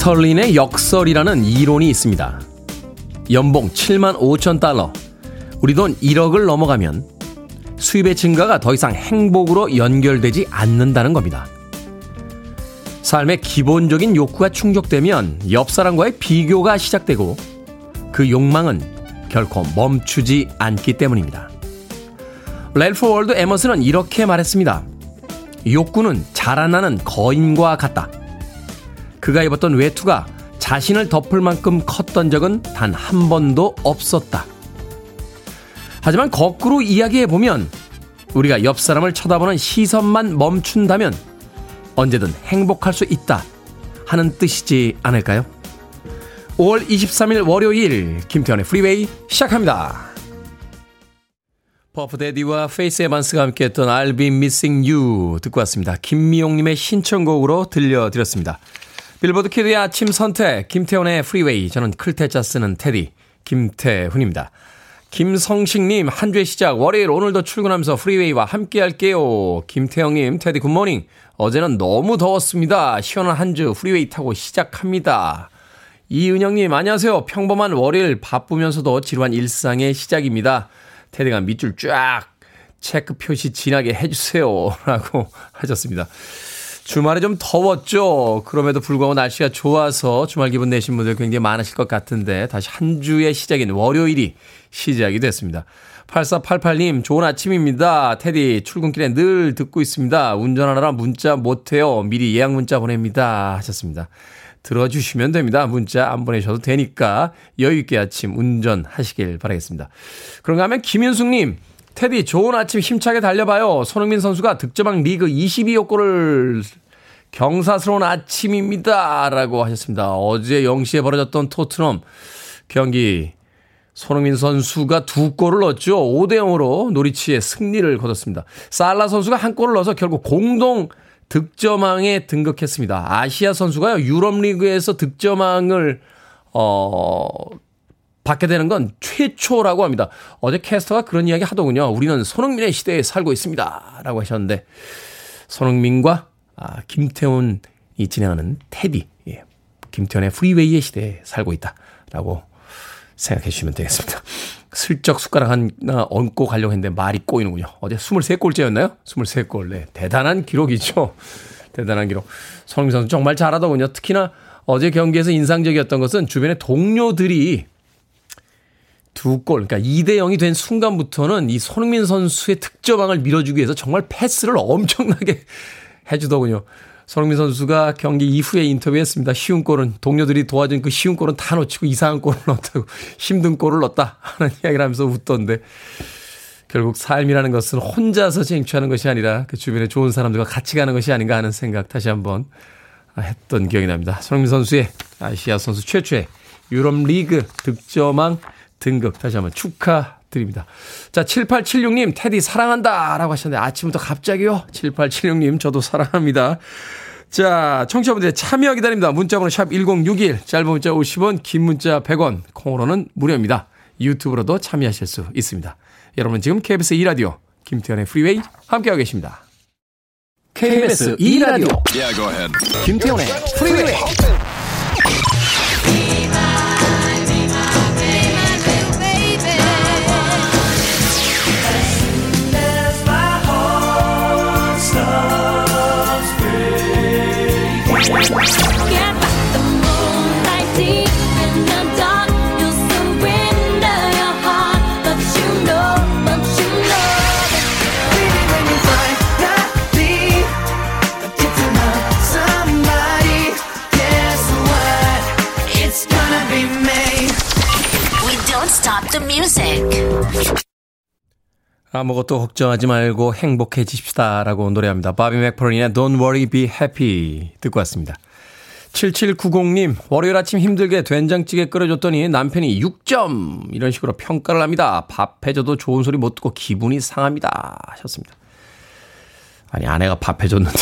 이스털린의 역설이라는 이론이 있습니다. 연봉 7만 5천 달러, 우리 돈 1억을 넘어가면 수입의 증가가 더 이상 행복으로 연결되지 않는다는 겁니다. 삶의 기본적인 욕구가 충족되면 옆 사람과의 비교가 시작되고 그 욕망은 결코 멈추지 않기 때문입니다. 렐프 월드 에머슨은 이렇게 말했습니다. 욕구는 자라나는 거인과 같다. 그가 입었던 외투가 자신을 덮을 만큼 컸던 적은 단 한 번도 없었다. 하지만 거꾸로 이야기해 보면 우리가 옆 사람을 쳐다보는 시선만 멈춘다면 언제든 행복할 수 있다 하는 뜻이지 않을까요? 5월 23일 월요일 김태현의 프리웨이 시작합니다. 퍼프 대디와 페이스 에반스가 함께했던 I'll be missing you 듣고 왔습니다. 김미용님의 신청곡으로 들려드렸습니다. 빌보드 kid의 아침 선택, 김태훈의 프리웨이. 저는 클 태 자 쓰는 테디, 김태훈입니다. 김성식님, 한 주의 시작, 월요일 오늘도 출근하면서 프리웨이와 함께 할게요. 김태형님, 테디 good morning. 어제는 너무 더웠습니다. 시원한 한 주 프리웨이 타고 시작합니다. 이은영님, 안녕하세요. 평범한 월요일 바쁘면서도 지루한 일상의 시작입니다. 테디가 밑줄 쫙 체크 표시 진하게 해주세요. 라고 하셨습니다. 주말에 좀 더웠죠. 그럼에도 불구하고 날씨가 좋아서 주말 기분 내신 분들 굉장히 많으실 것 같은데 다시 한 주의 시작인 월요일이 시작이 됐습니다. 8488님, 좋은 아침입니다. 테디, 출근길에 늘 듣고 있습니다. 운전하느라 문자 못해요. 미리 예약 문자 보냅니다. 하셨습니다. 들어주시면 됩니다. 문자 안 보내셔도 되니까 여유있게 아침 운전하시길 바라겠습니다. 그런가 하면 김윤숙님, 테디, 좋은 아침 힘차게 달려봐요. 손흥민 선수가 득점왕 리그 22호 골을 경사스러운 아침입니다. 라고 하셨습니다. 어제 0시에 벌어졌던 토트넘 경기 손흥민 선수가 두 골을 넣었죠. 5대 0으로 노리치의 승리를 거뒀습니다. 살라 선수가 한 골을 넣어서 결국 공동 득점왕에 등극했습니다. 아시아 선수가요. 유럽 리그에서 득점왕을 어 받게 되는 건 최초라고 합니다. 어제 캐스터가 그런 이야기 하더군요. 우리는 손흥민의 시대에 살고 있습니다. 라고 하셨는데, 손흥민과 아, 김태훈이 진행하는 테디, 예. 김태훈의 프리웨이의 시대에 살고 있다. 라고 생각해 주시면 되겠습니다. 슬쩍 숟가락 하나 얹고 가려고 했는데 말이 꼬이는군요. 어제 23골째였나요? 23골. 네. 대단한 기록이죠. 대단한 기록. 손흥민 선수 정말 잘하더군요. 특히나 어제 경기에서 인상적이었던 것은 주변의 동료들이 두 골, 그러니까 2대 0이 된 순간부터는 이 손흥민 선수의 득점왕을 밀어주기 위해서 정말 패스를 엄청나게 해주더군요. 손흥민 선수가 경기 이후에 인터뷰했습니다. 쉬운 골은 동료들이 도와준 그 쉬운 골은 다 놓치고 이상한 골을 넣었다고 힘든 골을 넣었다 하는 이야기를 하면서 웃던데 결국 삶이라는 것은 혼자서 쟁취하는 것이 아니라 그 주변에 좋은 사람들과 같이 가는 것이 아닌가 하는 생각 다시 한번 했던 기억이 납니다. 손흥민 선수의 아시아 선수 최초의 유럽 리그 득점왕 등극 다시 한번 축하 드립니다. 자, 7876님, 테디 사랑한다. 라고 하셨는데 아침부터 갑자기요? 7876님, 저도 사랑합니다. 자, 청취자분들의 참여 기다립니다. 문자번호 샵 1061, 짧은 문자 50원, 긴 문자 100원, 콩으로는 무료입니다. 유튜브로도 참여하실 수 있습니다. 여러분 지금 KBS 2라디오, 김태훈의 프리웨이 함께하고 계십니다. KBS 2라디오, yeah, 김태현의 프리웨이. 아무것도 걱정하지 말고 행복해집시다 라고 노래합니다. 바비 맥퍼린의 Don't Worry Be Happy 듣고 왔습니다. 7790님, 월요일 아침 힘들게 된장찌개 끓여줬더니 남편이 6점! 이런 식으로 평가를 합니다. 밥 해줘도 좋은 소리 못 듣고 기분이 상합니다. 하셨습니다. 아니, 아내가 밥 해줬는데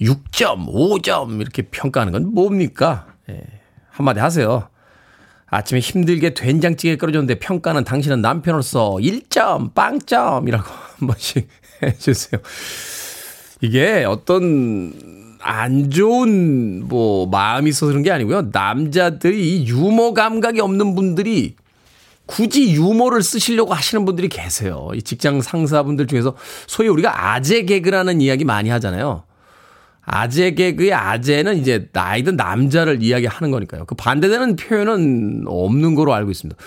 6점, 5점 이렇게 평가하는 건 뭡니까? 예, 한마디 하세요. 아침에 힘들게 된장찌개 끓여줬는데 평가는 당신은 남편으로서 1점, 빵점이라고 한 번씩 해주세요. 이게 어떤 안 좋은 뭐 마음이 있어서 그런 게 아니고요. 남자들이 유머 감각이 없는 분들이 굳이 유머를 쓰시려고 하시는 분들이 계세요. 이 직장 상사분들 중에서 소위 우리가 아재 개그라는 이야기 많이 하잖아요. 아재 개그의 아재는 이제 나이든 남자를 이야기하는 거니까요. 그 반대되는 표현은 없는 거로 알고 있습니다.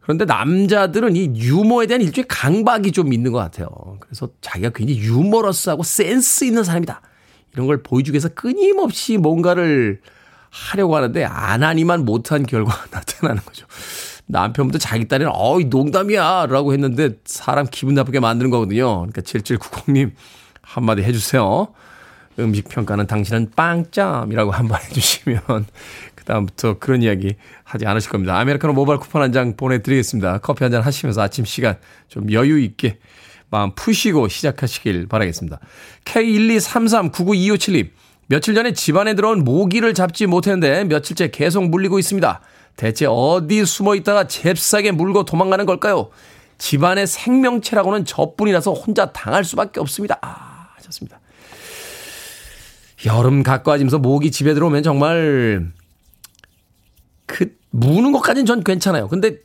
그런데 남자들은 이 유머에 대한 일종의 강박이 좀 있는 것 같아요. 그래서 자기가 굉장히 유머러스하고 센스 있는 사람이다. 이런 걸 보여주기 위해서 끊임없이 뭔가를 하려고 하는데 안 하니만 못한 결과가 나타나는 거죠. 남편부터 자기 딸이 어이 농담이야 라고 했는데 사람 기분 나쁘게 만드는 거거든요. 그러니까 7790님 한마디 해주세요. 음식 평가는 당신은 빵점이라고 한번 해주시면 그다음부터 그런 이야기 하지 않으실 겁니다. 아메리카노 모바일 쿠폰 한 장 보내드리겠습니다. 커피 한 잔 하시면서 아침 시간 좀 여유 있게 마음 푸시고 시작하시길 바라겠습니다. K123399257님 며칠 전에 집안에 들어온 모기를 잡지 못했는데 며칠째 계속 물리고 있습니다. 대체 어디 숨어 있다가 잽싸게 물고 도망가는 걸까요? 집안의 생명체라고는 저뿐이라서 혼자 당할 수밖에 없습니다. 아, 하셨습니다. 여름 가까워지면서 모기 집에 들어오면 정말 그 무는 것까지는 전 괜찮아요. 근데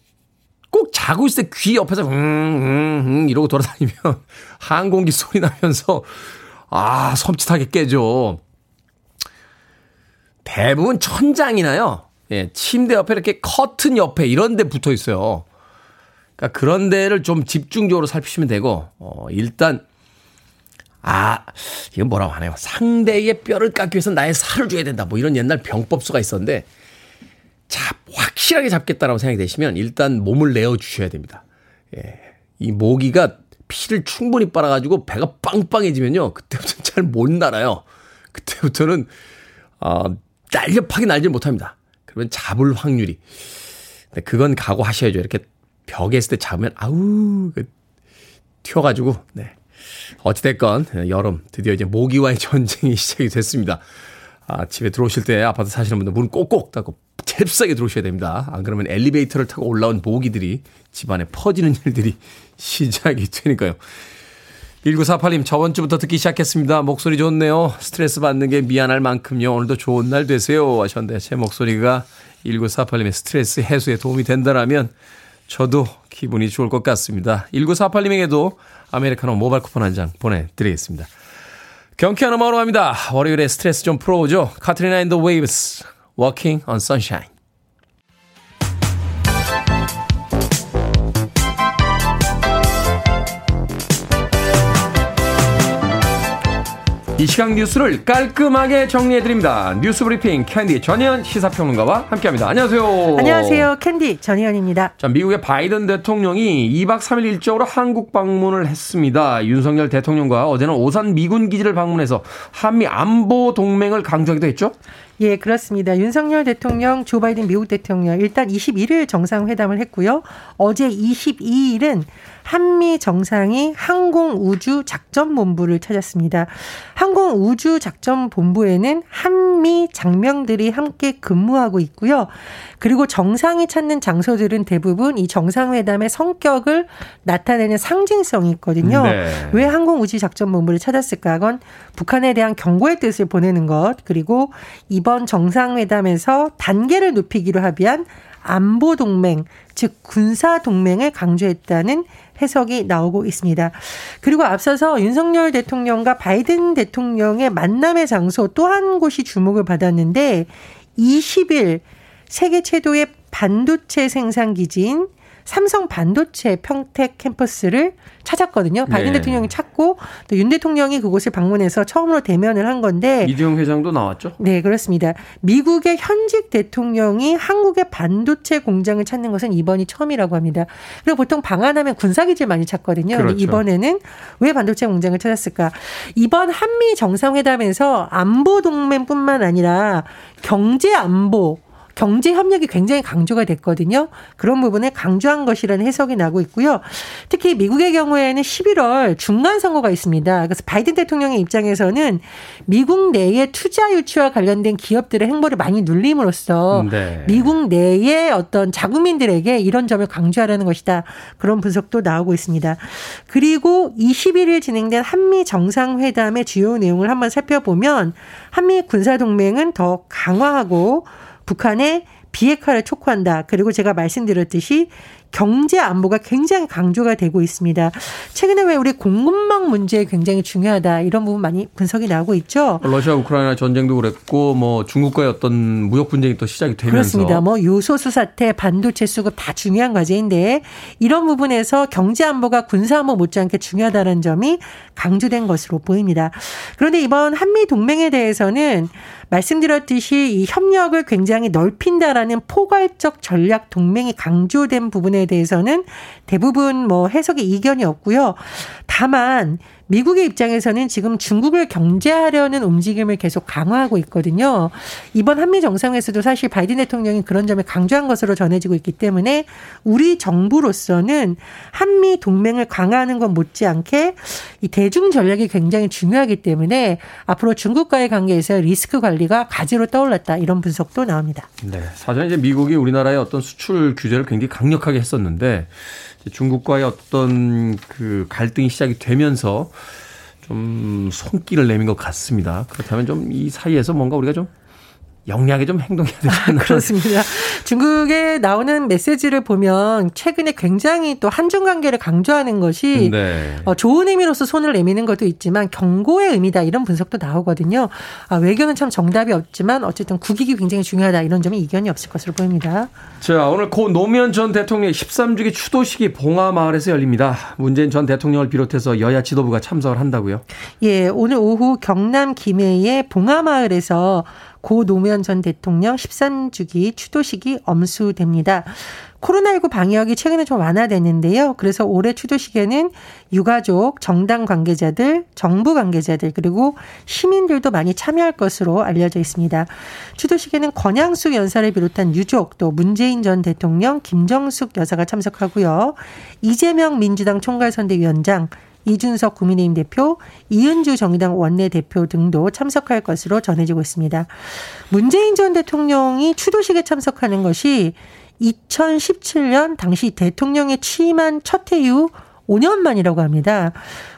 꼭 자고 있을 때 귀 옆에서 음, 음, 음 이러고 돌아다니면 항공기 소리 나면서 아 섬찟하게 깨죠. 대부분 천장이나요. 예, 침대 옆에 이렇게 커튼 옆에 이런 데 붙어 있어요. 그러니까 그런 데를 좀 집중적으로 살피시면 되고, 어, 일단, 아, 이건 뭐라고 하네요. 상대의 뼈를 깎기 위해서 나의 살을 줘야 된다. 뭐 이런 옛날 병법수가 있었는데, 자, 확실하게 잡겠다라고 생각이 되시면 일단 몸을 내어 주셔야 됩니다. 예. 이 모기가 피를 충분히 빨아가지고 배가 빵빵해지면요. 그때부터는 잘 못 날아요. 그때부터는, 어, 날렵하게 날질 못합니다. 그러면 잡을 확률이. 근데 그건 각오하셔야죠. 이렇게 벽에 있을 때 잡으면, 아우, 그, 튀어가지고, 네. 어찌됐건, 여름, 드디어 이제 모기와의 전쟁이 시작이 됐습니다. 아, 집에 들어오실 때 아파트 사시는 분들 문 꼭꼭 닫고 잽싸게 들어오셔야 됩니다. 안 그러면 엘리베이터를 타고 올라온 모기들이 집안에 퍼지는 일들이 시작이 되니까요. 1948님, 저번 주부터 듣기 시작했습니다. 목소리 좋네요. 스트레스 받는 게 미안할 만큼요. 오늘도 좋은 날 되세요. 하셨는데, 제 목소리가 1948님의 스트레스 해소에 도움이 된다라면, 저도 기분이 좋을 것 같습니다. 1948님에게도 아메리카노 모바일 쿠폰 한 장 보내드리겠습니다. 경쾌한 음악으로 갑니다. 월요일에 스트레스 좀 풀어보죠. 카트리나 앤 더 웨이브스, Walking on Sunshine. 이 시각 뉴스를 깔끔하게 정리해드립니다. 뉴스 브리핑 캔디 전희연 시사평론가와 함께합니다. 안녕하세요. 안녕하세요. 캔디 전희연입니다. 자, 미국의 바이든 대통령이 2박 3일 일정으로 한국 방문을 했습니다. 윤석열 대통령과 어제는 오산 미군 기지를 방문해서 한미 안보 동맹을 강조하기도 했죠? 예, 그렇습니다. 윤석열 대통령, 조 바이든 미국 대통령 일단 21일 정상회담을 했고요. 어제 22일은 한미 정상이 항공우주 작전본부를 찾았습니다. 항공우주 작전본부에는 한미 장명들이 함께 근무하고 있고요. 그리고 정상이 찾는 장소들은 대부분 이 정상회담의 성격을 나타내는 상징성이 있거든요. 네. 왜 항공우주 작전본부를 찾았을까? 그건 북한에 대한 경고의 뜻을 보내는 것, 그리고 이번 정상회담에서 단계를 높이기로 합의한 안보 동맹, 즉 군사 동맹을 강조했다는 해석이 나오고 있습니다. 그리고 앞서서 윤석열 대통령과 바이든 대통령의 만남의 장소 또 한 곳이 주목을 받았는데 20일 세계 최도의 반도체 생산 기지인 삼성 반도체 평택 캠퍼스를 찾았거든요. 바이든 네. 대통령이 찾고 또 윤 대통령이 그곳을 방문해서 처음으로 대면을 한 건데 이재용 회장도 나왔죠? 네, 그렇습니다. 미국의 현직 대통령이 한국의 반도체 공장을 찾는 것은 이번이 처음이라고 합니다. 그리고 보통 방한하면 군사 기지를 많이 찾거든요. 근데 이번에는 왜 반도체 공장을 찾았을까? 이번 한미 정상회담에서 안보 동맹뿐만 아니라 경제 안보 경제 협력이 굉장히 강조가 됐거든요. 그런 부분을 강조한 것이라는 해석이 나고 있고요. 특히 미국의 경우에는 11월 중간 선거가 있습니다. 그래서 바이든 대통령의 입장에서는 미국 내의 투자 유치와 관련된 기업들의 행보를 많이 눌림으로써 네. 미국 내의 어떤 자국민들에게 이런 점을 강조하려는 것이다. 그런 분석도 나오고 있습니다. 그리고 21일 진행된 한미 정상회담의 주요 내용을 한번 살펴보면 한미 군사동맹은 더 강화하고 북한의 비핵화를 촉구한다. 그리고 제가 말씀드렸듯이 경제 안보가 굉장히 강조가 되고 있습니다. 최근에 왜 우리 공급망 문제 굉장히 중요하다 이런 부분 많이 분석이 나오고 있죠. 러시아 우크라이나 전쟁도 그랬고 뭐 중국과의 어떤 무역 분쟁이 또 시작이 되면서 그렇습니다. 뭐 요소수 사태, 반도체 수급 다 중요한 과제인데 이런 부분에서 경제 안보가 군사 안보 못지않게 중요하다는 점이 강조된 것으로 보입니다. 그런데 이번 한미 동맹에 대해서는 말씀드렸듯이 이 협력을 굉장히 넓힌다라는 포괄적 전략 동맹이 강조된 부분에 대해서는 대부분 뭐 해석에 이견이 없고요. 다만 미국의 입장에서는 지금 중국을 경제하려는 움직임을 계속 강화하고 있거든요. 이번 한미 정상회에서도 사실 바이든 대통령이 그런 점을 강조한 것으로 전해지고 있기 때문에 우리 정부로서는 한미 동맹을 강화하는 것 못지않게 이 대중 전략이 굉장히 중요하기 때문에 앞으로 중국과의 관계에서 리스크 관리가 가지로 떠올랐다 이런 분석도 나옵니다. 네, 사실 이제 미국이 우리나라의 어떤 수출 규제를 굉장히 강력하게 했었는데 중국과의 어떤 그 갈등이 시작이 되면서 좀 손길을 내민 것 같습니다. 그렇다면 좀 이 사이에서 뭔가 우리가 좀 영리하게 좀 행동해야 되지 않나. 그렇습니다. 중국에 나오는 메시지를 보면 최근에 굉장히 또 한중 관계를 강조하는 것이 네. 어, 좋은 의미로서 손을 내미는 것도 있지만 경고의 의미다 이런 분석도 나오거든요. 아, 외교는 참 정답이 없지만 어쨌든 국익이 굉장히 중요하다 이런 점이 이견이 없을 것으로 보입니다. 자 오늘 고 노무현 전 대통령의 13주기 추도식이 봉화마을에서 열립니다. 문재인 전 대통령을 비롯해서 여야 지도부가 참석을 한다고요? 예, 오늘 오후 경남 김해의 봉화마을에서 고 노무현 전 대통령 13주기 추도식이 엄수됩니다. 코로나19 방역이 최근에 좀 완화됐는데요. 그래서 올해 추도식에는 유가족, 정당 관계자들, 정부 관계자들, 그리고 시민들도 많이 참여할 것으로 알려져 있습니다. 추도식에는 권양숙 연사를 비롯한 유족, 또 문재인 전 대통령, 김정숙 여사가 참석하고요. 이재명 민주당 총괄선대위원장, 이준석 국민의힘 대표, 이은주 정의당 원내대표 등도 참석할 것으로 전해지고 있습니다. 문재인 전 대통령이 추도식에 참석하는 것이 2017년 당시 대통령에 취임한 첫 해 이후 5년 만이라고 합니다.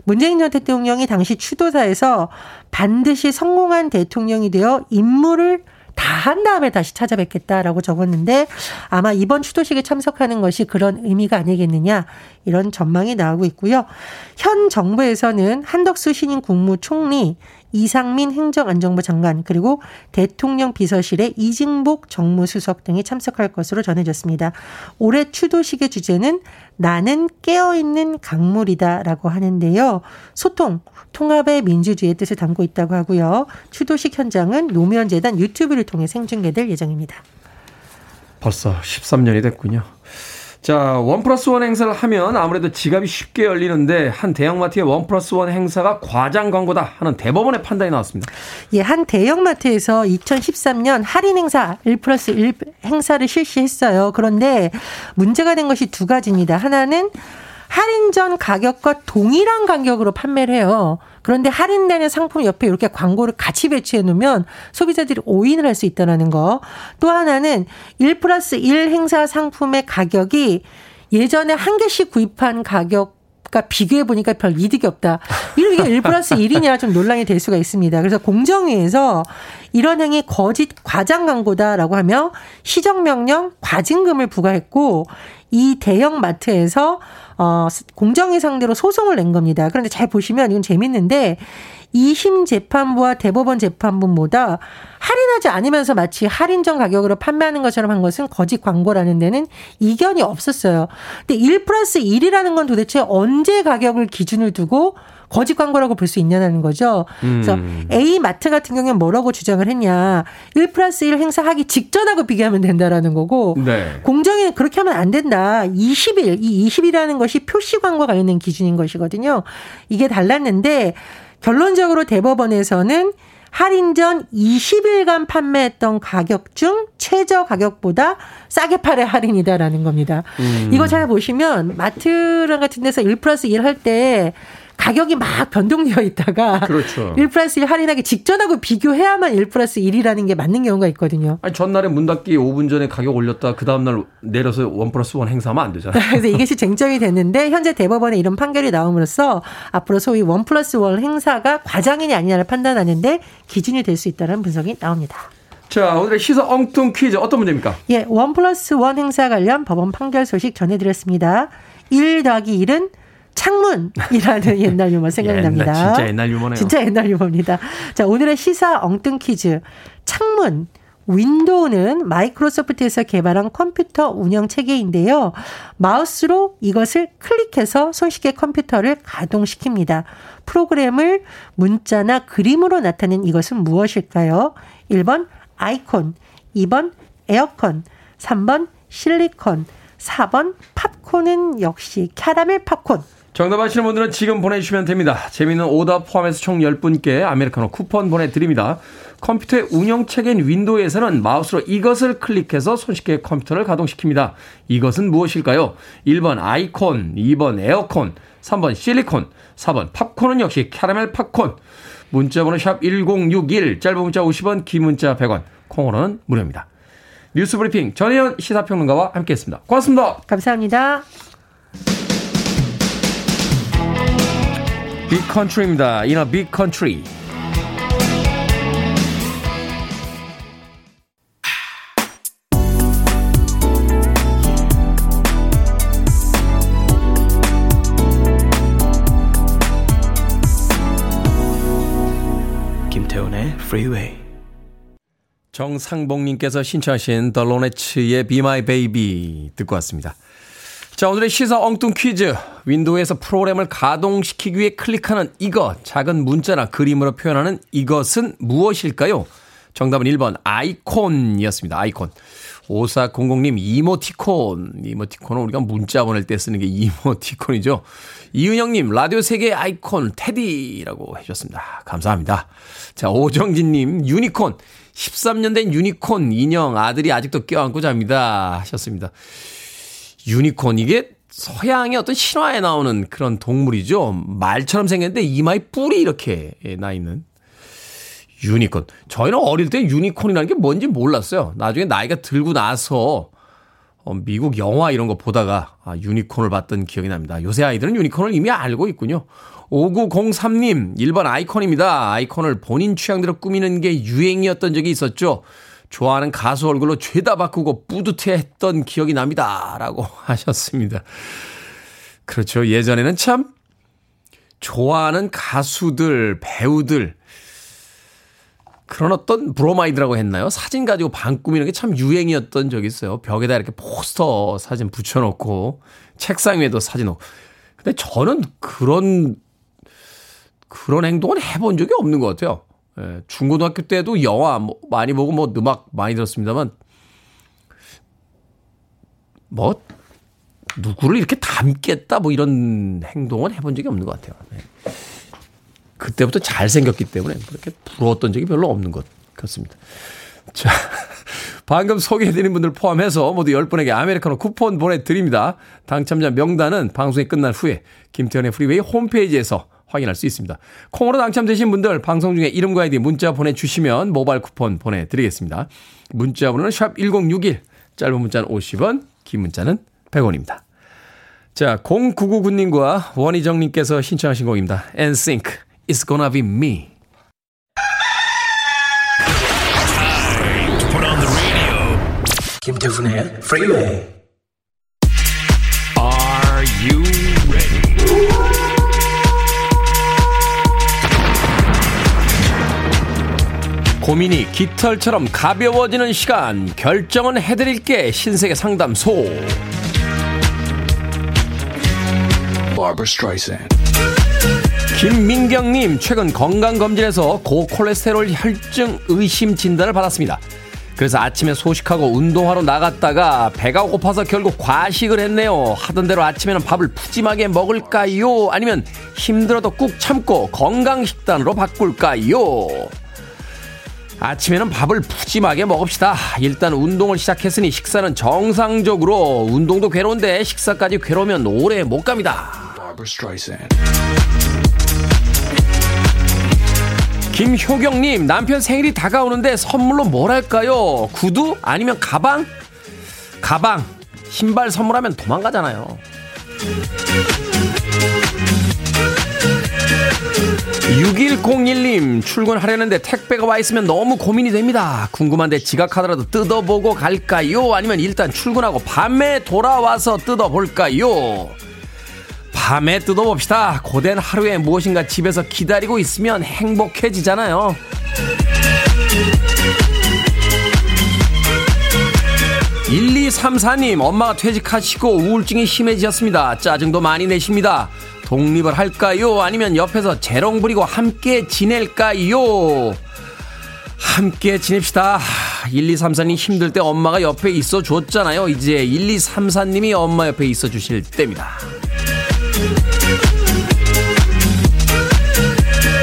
문재인 전 대통령이 당시 추도사에서 반드시 성공한 대통령이 되어 임무를 다 한 다음에 다시 찾아뵙겠다라고 적었는데 아마 이번 추도식에 참석하는 것이 그런 의미가 아니겠느냐 이런 전망이 나오고 있고요. 현 정부에서는 한덕수 신임 국무총리 이상민 행정안전부 장관 그리고 대통령 비서실의 이징복 정무수석 등이 참석할 것으로 전해졌습니다. 올해 추도식의 주제는 나는 깨어있는 강물이다라고 하는데요. 소통, 통합의 민주주의의 뜻을 담고 있다고 하고요. 추도식 현장은 노무현 재단 유튜브를 통해 생중계될 예정입니다. 벌써 13년이 됐군요. 자, one plus one 행사를 하면 아무래도 지갑이 쉽게 열리는데 한 대형마트의 one plus one 행사가 과장 광고다 하는 대법원의 판단이 나왔습니다. 예, 한 대형마트에서 2013년 할인 행사 1 플러스 1 행사를 실시했어요. 그런데 문제가 된 것이 두 가지입니다. 하나는 할인 전 가격과 동일한 가격으로 판매를 해요. 그런데 할인되는 상품 옆에 이렇게 광고를 같이 배치해 놓으면 소비자들이 오인을 할 수 있다는 거. 또 하나는 1 플러스 1 행사 상품의 가격이 예전에 한 개씩 구입한 가격 과 비교해 보니까 별 이득이 없다. 이게 1 플러스 1이냐 좀 논란이 될 수가 있습니다. 그래서 공정위에서 이런 행위 거짓 과장 광고다라고 하며 시정명령 과징금을 부과했고 이 대형 마트에서 어, 공정위 상대로 소송을 낸 겁니다. 그런데 잘 보시면 이건 재밌는데 2심 재판부와 대법원 재판부보다 할인하지 않으면서 마치 할인전 가격으로 판매하는 것처럼 한 것은 거짓 광고라는 데는 이견이 없었어요. 근데 1 플러스 1이라는 건 도대체 언제 가격을 기준을 두고 거짓 광고라고 볼 수 있냐는 거죠. 그래서 음. A 마트 같은 경우는 뭐라고 주장을 했냐. 1 플러스 1 행사하기 직전하고 비교하면 된다라는 거고 네. 공정위는 그렇게 하면 안 된다. 20일, 이 20이라는 것이 표시 광고 관련된 기준인 것이거든요. 이게 달랐는데 결론적으로 대법원에서는 할인 전 20일간 판매했던 가격 중 최저 가격보다 싸게 팔의 할인이다라는 겁니다. 음. 이거 잘 보시면 마트랑 같은 데서 1 플러스 1 할 때 가격이 막 변동되어 있다가 그렇죠. 1 플러스 1 할인하기 직전하고 비교해야만 1 플러스 1이라는 게 맞는 경우가 있거든요. 아니 전날에 문 닫기 5분 전에 가격 올렸다 그 다음날 내려서 1 플러스 1 행사하면 안 되잖아요. 그래서 이것이 쟁점이 됐는데 현재 대법원에 이런 판결이 나옴으로써 앞으로 소위 1 플러스 1 행사가 과장이냐 아니냐를 판단하는데 기준이 될 수 있다는 분석이 나옵니다. 자, 오늘의 시사 엉뚱 퀴즈 어떤 문제입니까? 예, 1 플러스 1 행사 관련 법원 판결 소식 전해드렸습니다. 1 더하기 1은 창문이라는 옛날 유머 생각납니다. 옛날, 진짜 옛날 유머네요. 진짜 옛날 유머입니다. 자, 오늘의 시사 엉뚱 퀴즈. 창문. 윈도우는 마이크로소프트에서 개발한 컴퓨터 운영 체계인데요. 마우스로 이것을 클릭해서 손쉽게 컴퓨터를 가동시킵니다. 프로그램을 문자나 그림으로 나타낸 이것은 무엇일까요? 1번 아이콘, 2번 에어컨, 3번 실리콘, 4번 팝콘은 역시 캐러멜 팝콘. 정답 아시는 분들은 지금 보내주시면 됩니다. 재미있는 오답 포함해서 총 10분께 아메리카노 쿠폰 보내드립니다. 컴퓨터의 운영체계인 윈도우에서는 마우스로 이것을 클릭해서 손쉽게 컴퓨터를 가동시킵니다. 이것은 무엇일까요? 1번 아이콘, 2번 에어컨, 3번 실리콘, 4번 팝콘은 역시 캐러멜 팝콘. 문자번호 샵 1061, 짧은 문자 50원, 긴 문자 100원, 콩으로는 무료입니다. 뉴스 브리핑 전혜연 시사평론가와 함께했습니다. 고맙습니다. 감사합니다. 빅컨트리입니다. In a big country. 김태훈의 Freeway. 정상봉님께서 신청하신 더 로네츠의 Be My Baby 듣고 왔습니다. 자, 오늘의 시사 엉뚱 퀴즈. 윈도우에서 프로그램을 가동시키기 위해 클릭하는 이것, 작은 문자나 그림으로 표현하는 이것은 무엇일까요? 정답은 1번 아이콘이었습니다. 아이콘. 5400님 이모티콘. 이모티콘은 우리가 문자 보낼 때 쓰는 게 이모티콘이죠. 이은영님 라디오 세계 아이콘 테디라고 해주셨습니다. 감사합니다. 자 오정진님 유니콘. 13년 된 유니콘 인형 아들이 아직도 껴안고 잡니다. 하셨습니다. 유니콘 이게 서양의 어떤 신화에 나오는 그런 동물이죠. 말처럼 생겼는데 이마에 뿔이 이렇게 나 있는 유니콘. 저희는 어릴 때 유니콘이라는 게 뭔지 몰랐어요. 나중에 나이가 들고 나서 어, 미국 영화 이런 거 보다가 아, 유니콘을 봤던 기억이 납니다. 요새 아이들은 유니콘을 이미 알고 있군요. 5903님, 1번 아이콘입니다. 아이콘을 본인 취향대로 꾸미는 게 유행이었던 적이 있었죠. 좋아하는 가수 얼굴로 죄다 바꾸고 뿌듯해 했던 기억이 납니다. 라고 하셨습니다. 그렇죠. 예전에는 참 좋아하는 가수들, 배우들, 그런 어떤 브로마이드라고 했나요? 사진 가지고 방 꾸미는 게 참 유행이었던 적이 있어요. 벽에다 이렇게 포스터 사진 붙여놓고 책상 위에도 사진 놓고. 근데 저는 그런 그런 행동을 해본 적이 없는 것 같아요. 예, 중고등학교 때도 영화 뭐 많이 보고 뭐 음악 많이 들었습니다만 뭐 누구를 이렇게 닮겠다 뭐 이런 행동을 해본 적이 없는 것 같아요. 네. 그때부터 잘생겼기 때문에 그렇게 부러웠던 적이 별로 없는 것 같습니다. 자, 방금 소개해드린 분들 포함해서 모두 10분에게 아메리카노 쿠폰 보내드립니다. 당첨자 명단은 방송이 끝난 후에 김태훈의 프리웨이 홈페이지에서 확인할 수 있습니다. 콩으로 당첨되신 분들 방송 중에 이름과 아이디 문자 보내주시면 모바일 쿠폰 보내드리겠습니다. 문자 번호는 샵 1061, 짧은 문자는 50원, 긴 문자는 100원입니다. 자, 0999님과 원희정님께서 신청하신 곡입니다. NSYNC, It's Gonna Be Me. 김태훈의. Are 고민이 깃털처럼 가벼워지는 시간. 결정은 해드릴게. 신세계 상담소. 김민경님 최근 건강검진에서 고콜레스테롤 혈증 의심 진단을 받았습니다. 그래서 아침에 소식하고 운동하러 나갔다가 배가 고파서 결국 과식을 했네요. 하던 대로 아침에는 밥을 푸짐하게 먹을까요? 아니면 힘들어도 꾹 참고 건강식단으로 바꿀까요 아침에는 밥을 푸짐하게 먹읍시다. 일단 운동을 시작했으니 식사는 정상적으로 운동도 괴로운데 식사까지 괴로우면 오래 못 갑니다. 김효경님 남편 생일이 다가오는데 선물로 뭘 할까요? 구두 아니면 가방? 가방 신발 선물하면 도망가잖아요. 6101님, 출근하려는데 택배가 와 있으면 너무 고민이 됩니다. 궁금한데 지각하더라도 뜯어보고 갈까요? 아니면 일단 출근하고 밤에 돌아와서 뜯어볼까요? 밤에 뜯어봅시다. 고된 하루에 무엇인가 집에서 기다리고 있으면 행복해지잖아요. 1234님, 엄마가 퇴직하시고 우울증이 심해지셨습니다. 짜증도 많이 내십니다. 독립을 할까요? 아니면 옆에서 재롱 부리고 함께 지낼까요? 함께 지냅시다. 1234님 힘들 때 엄마가 옆에 있어 줬잖아요. 이제 1234님이 엄마 옆에 있어 주실 때입니다.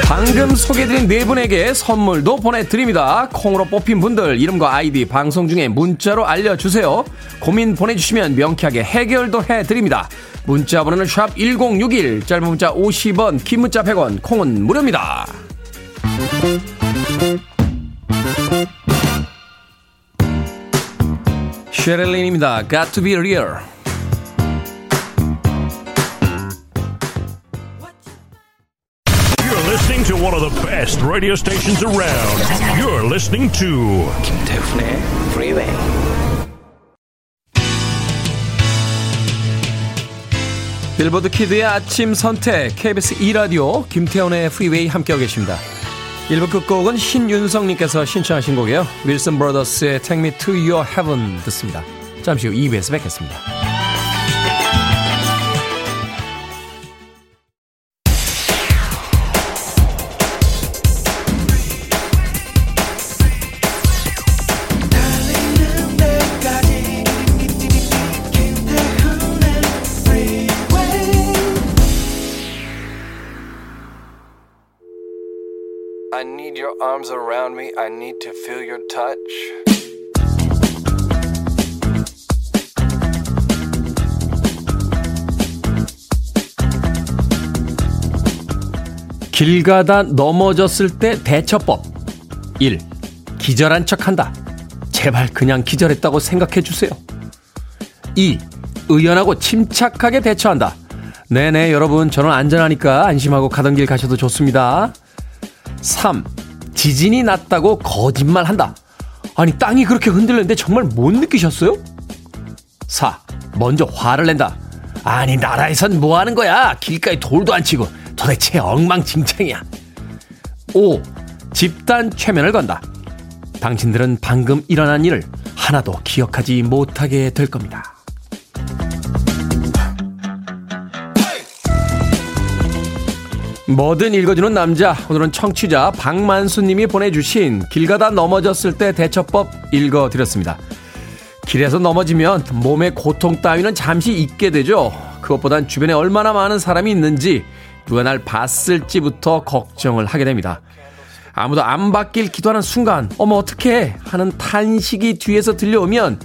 방금 소개드린 네 분에게 선물도 보내드립니다. 콩으로 뽑힌 분들 이름과 아이디 방송 중에 문자로 알려주세요. 고민 보내주시면 명쾌하게 해결도 해드립니다. 문자 번호는 샵 1061, 짧은 문자 50원, 긴 문자 100원, 콩은 무료입니다. 쉐렐린입니다. Got to be real. You're listening to one of the best radio stations around. You're listening to 김태훈의 Freeway. 빌보드 키드의 아침 선택 KBS 2라디오 김태훈의 프리웨이 함께하고 계십니다. 1부 끝곡은 신윤성님께서 신청하신 곡이에요. 윌슨 브라더스의 Take Me To Your Heaven 듣습니다. 잠시 후 2부에서 뵙겠습니다. Arms around me. I need to feel your touch. 길 가다 넘어졌을 때 대처법 1. 기절한 척한다. 제발 그냥 기절했다고 생각해 주세요. 2. 의연하고 침착하게 대처한다. 네네 여러분 저는 안전하니까 안심하고 가던 길 가셔도 좋습니다. 3. 지진이 났다고 거짓말한다. 아니 땅이 그렇게 흔들렸는데 정말 못 느끼셨어요? 4. 먼저 화를 낸다. 아니 나라에선 뭐 하는 거야? 길가에 돌도 안 치고 도대체 엉망진창이야. 5. 집단 최면을 건다. 당신들은 방금 일어난 일을 하나도 기억하지 못하게 될 겁니다. 뭐든 읽어주는 남자. 오늘은 청취자 박만수님이 보내주신 길 가다 넘어졌을 때 대처법 읽어드렸습니다. 길에서 넘어지면 몸의 고통 따위는 잠시 잊게 되죠. 그것보단 주변에 얼마나 많은 사람이 있는지 누가 날 봤을지부터 걱정을 하게 됩니다. 아무도 안 받길 기도하는 순간 어머 어떡해 하는 탄식이 뒤에서 들려오면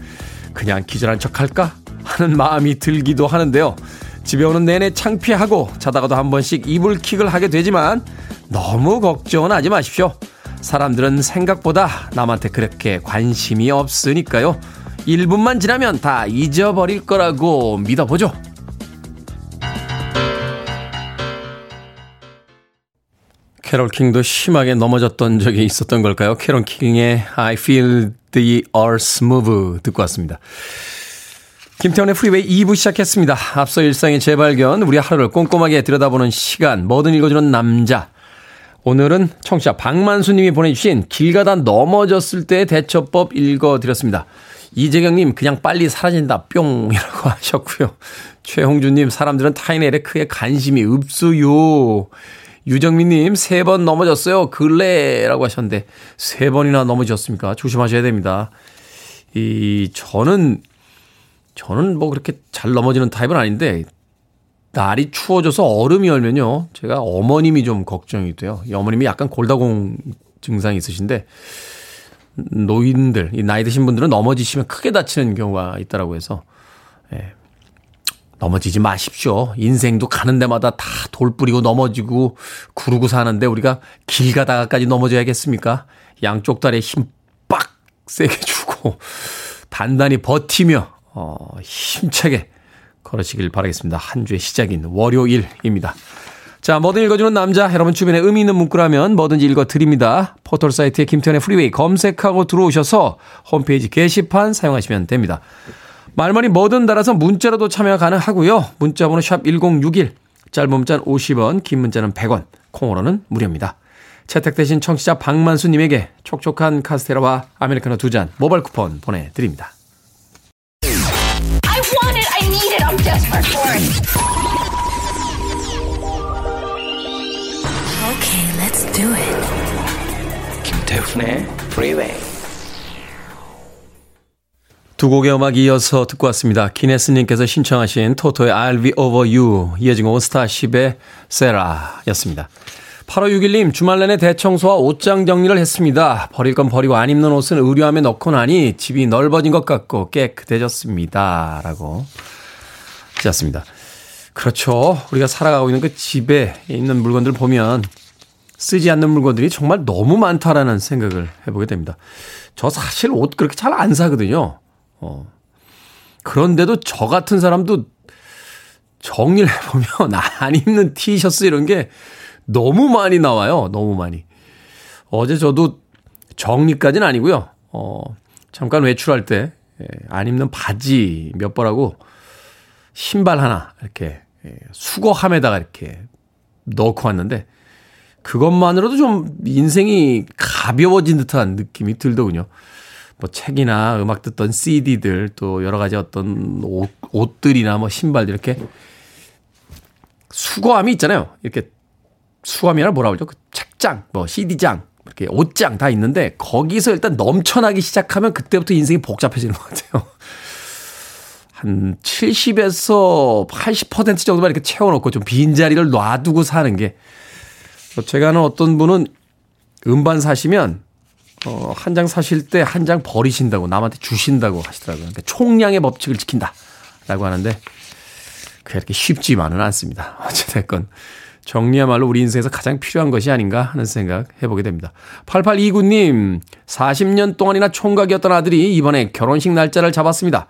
그냥 기절한 척할까 하는 마음이 들기도 하는데요. 집에 오는 내내 창피하고 자다가도 한 번씩 이불킥을 하게 되지만 너무 걱정은 하지 마십시오. 사람들은 생각보다 남한테 그렇게 관심이 없으니까요. 1분만 지나면 다 잊어버릴 거라고 믿어보죠. 캐롤 킹도 심하게 넘어졌던 적이 있었던 걸까요? 캐롤 킹의 I Feel the Earth Move 듣고 왔습니다. 김태훈의 프리웨이 2부 시작했습니다. 앞서 일상의 재발견, 우리 하루를 꼼꼼하게 들여다보는 시간, 뭐든 읽어주는 남자. 오늘은 청취자 박만수님이 보내주신 길 가다 넘어졌을 때 대처법 읽어드렸습니다. 이재경님, 그냥 빨리 사라진다, 뿅! 이라고 하셨고요. 최홍준님, 사람들은 타인에 크게 관심이 없어요. 유정민님, 세 번 넘어졌어요. 근래! 라고 하셨는데, 세 번이나 넘어졌습니까? 조심하셔야 됩니다. 이, 저는, 저는 뭐 그렇게 잘 넘어지는 타입은 아닌데, 날이 추워져서 얼음이 얼면요. 제가 어머님이 좀 걱정이 돼요. 이 어머님이 약간 골다공 증상이 있으신데, 노인들, 이 나이 드신 분들은 넘어지시면 크게 다치는 경우가 있다라고 해서, 예. 넘어지지 마십시오. 인생도 가는 데마다 다 돌 뿌리고 넘어지고 구르고 사는데 우리가 길 가다가까지 넘어져야겠습니까? 양쪽 다리에 힘 빡 세게 주고 단단히 버티며 어, 힘차게 걸으시길 바라겠습니다. 한 주의 시작인 월요일입니다. 자, 뭐든 읽어주는 남자, 여러분 주변에 의미 있는 문구라면 뭐든지 읽어드립니다. 포털 사이트에 김태훈의 프리웨이 검색하고 들어오셔서 홈페이지 게시판 사용하시면 됩니다. 말머리 뭐든 달아서 문자로도 참여 가능하고요. 문자번호 샵 1061, 짧은 문자는 50원, 긴 문자는 100원, 콩으로는 무료입니다. 채택되신 청취자 박만수님에게 촉촉한 카스테라와 아메리카노 두 잔 모바일 쿠폰 보내드립니다. I want it. I need it. I'm desperate for it. Okay, let's do it. 김태훈의 Freeway. 두 곡의 음악 이어서 듣고 왔습니다. 기네스님께서 신청하신 토토의 I'll be over you, 이어진 곡은 스타쉽의 세라였습니다. 8561님, 주말 내내 대청소와 옷장 정리를 했습니다. 버릴 건 버리고 안 입는 옷은 의류함에 넣고 나니 집이 넓어진 것 같고 깨끗해졌습니다. 라고 하셨습니다. 그렇죠. 우리가 살아가고 있는 그 집에 있는 물건들 보면 쓰지 않는 물건들이 정말 너무 많다라는 생각을 해보게 됩니다. 저 사실 옷 그렇게 잘 안 사거든요. 어. 그런데도 저 같은 사람도 정리를 해보면 안 입는 티셔츠 이런 게 너무 많이 나와요. 너무 많이. 어제 저도 정리까지는 아니고요. 어, 잠깐 외출할 때, 예, 안 입는 바지 몇 벌하고 신발 하나 이렇게 예, 수거함에다가 이렇게 넣고 왔는데 그것만으로도 좀 인생이 가벼워진 듯한 느낌이 들더군요. 뭐 책이나 음악 듣던 CD들 또 여러 가지 어떤 옷, 옷들이나 뭐 신발들 이렇게 수거함이 있잖아요. 이렇게 수감이나 뭐라 그러죠? 그 책장, 뭐 CD장, 이렇게 옷장 다 있는데 거기서 일단 넘쳐나기 시작하면 그때부터 인생이 복잡해지는 것 같아요. 한 70에서 80% 정도만 이렇게 채워놓고 좀 빈자리를 놔두고 사는 게 제가 아는 어떤 분은 음반 사시면 어, 한 장 사실 때 한 장 버리신다고 남한테 주신다고 하시더라고요. 그러니까 총량의 법칙을 지킨다라고 하는데 그게 이렇게 쉽지만은 않습니다. 어찌됐건 정리야말로 우리 인생에서 가장 필요한 것이 아닌가 하는 생각 해보게 됩니다. 8829님, 40년 동안이나 총각이었던 아들이 이번에 결혼식 날짜를 잡았습니다.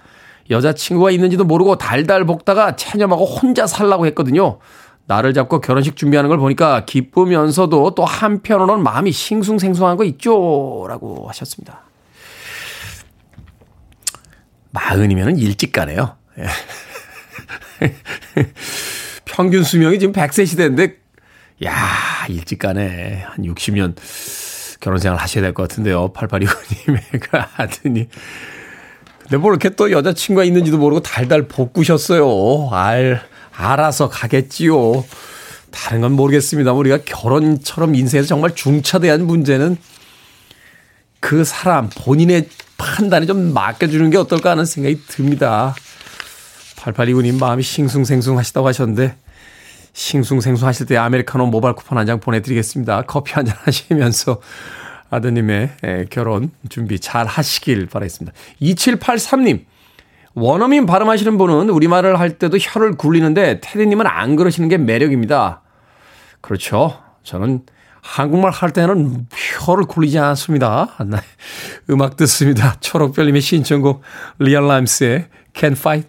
여자친구가 있는지도 모르고 달달 볶다가 체념하고 혼자 살라고 했거든요. 나를 잡고 결혼식 준비하는 걸 보니까 기쁘면서도 또 한편으로는 마음이 싱숭생숭한 거 있죠? 라고 하셨습니다. 마흔이면 일찍 가네요. 예. 평균 수명이 지금 100세 시대인데, 야 일찍 가네. 한 60년 결혼 생활 하셔야 될 것 같은데요. 8829님의 그 아드님. 근데 뭐 이렇게 또 여자친구가 있는지도 모르고 달달 볶으셨어요. 알, 알아서 가겠지요. 다른 건 모르겠습니다. 우리가 결혼처럼 인생에서 정말 중차대한 문제는 그 사람 본인의 판단에 좀 맡겨주는 게 어떨까 하는 생각이 듭니다. 8829님 마음이 싱숭생숭 하시다고 하셨는데 싱숭생숭 하실 때 아메리카노 모바일 쿠폰 한 장 보내드리겠습니다. 커피 한 잔 하시면서 아드님의 결혼 준비 잘 하시길 바라겠습니다. 2783님, 원어민 발음하시는 분은 우리말을 할 때도 혀를 굴리는데 테디님은 안 그러시는 게 매력입니다. 그렇죠. 저는 한국말 할 때는 혀를 굴리지 않습니다. 음악 듣습니다. 초록별님의 신청곡 리앤 라임스의 Can't Fight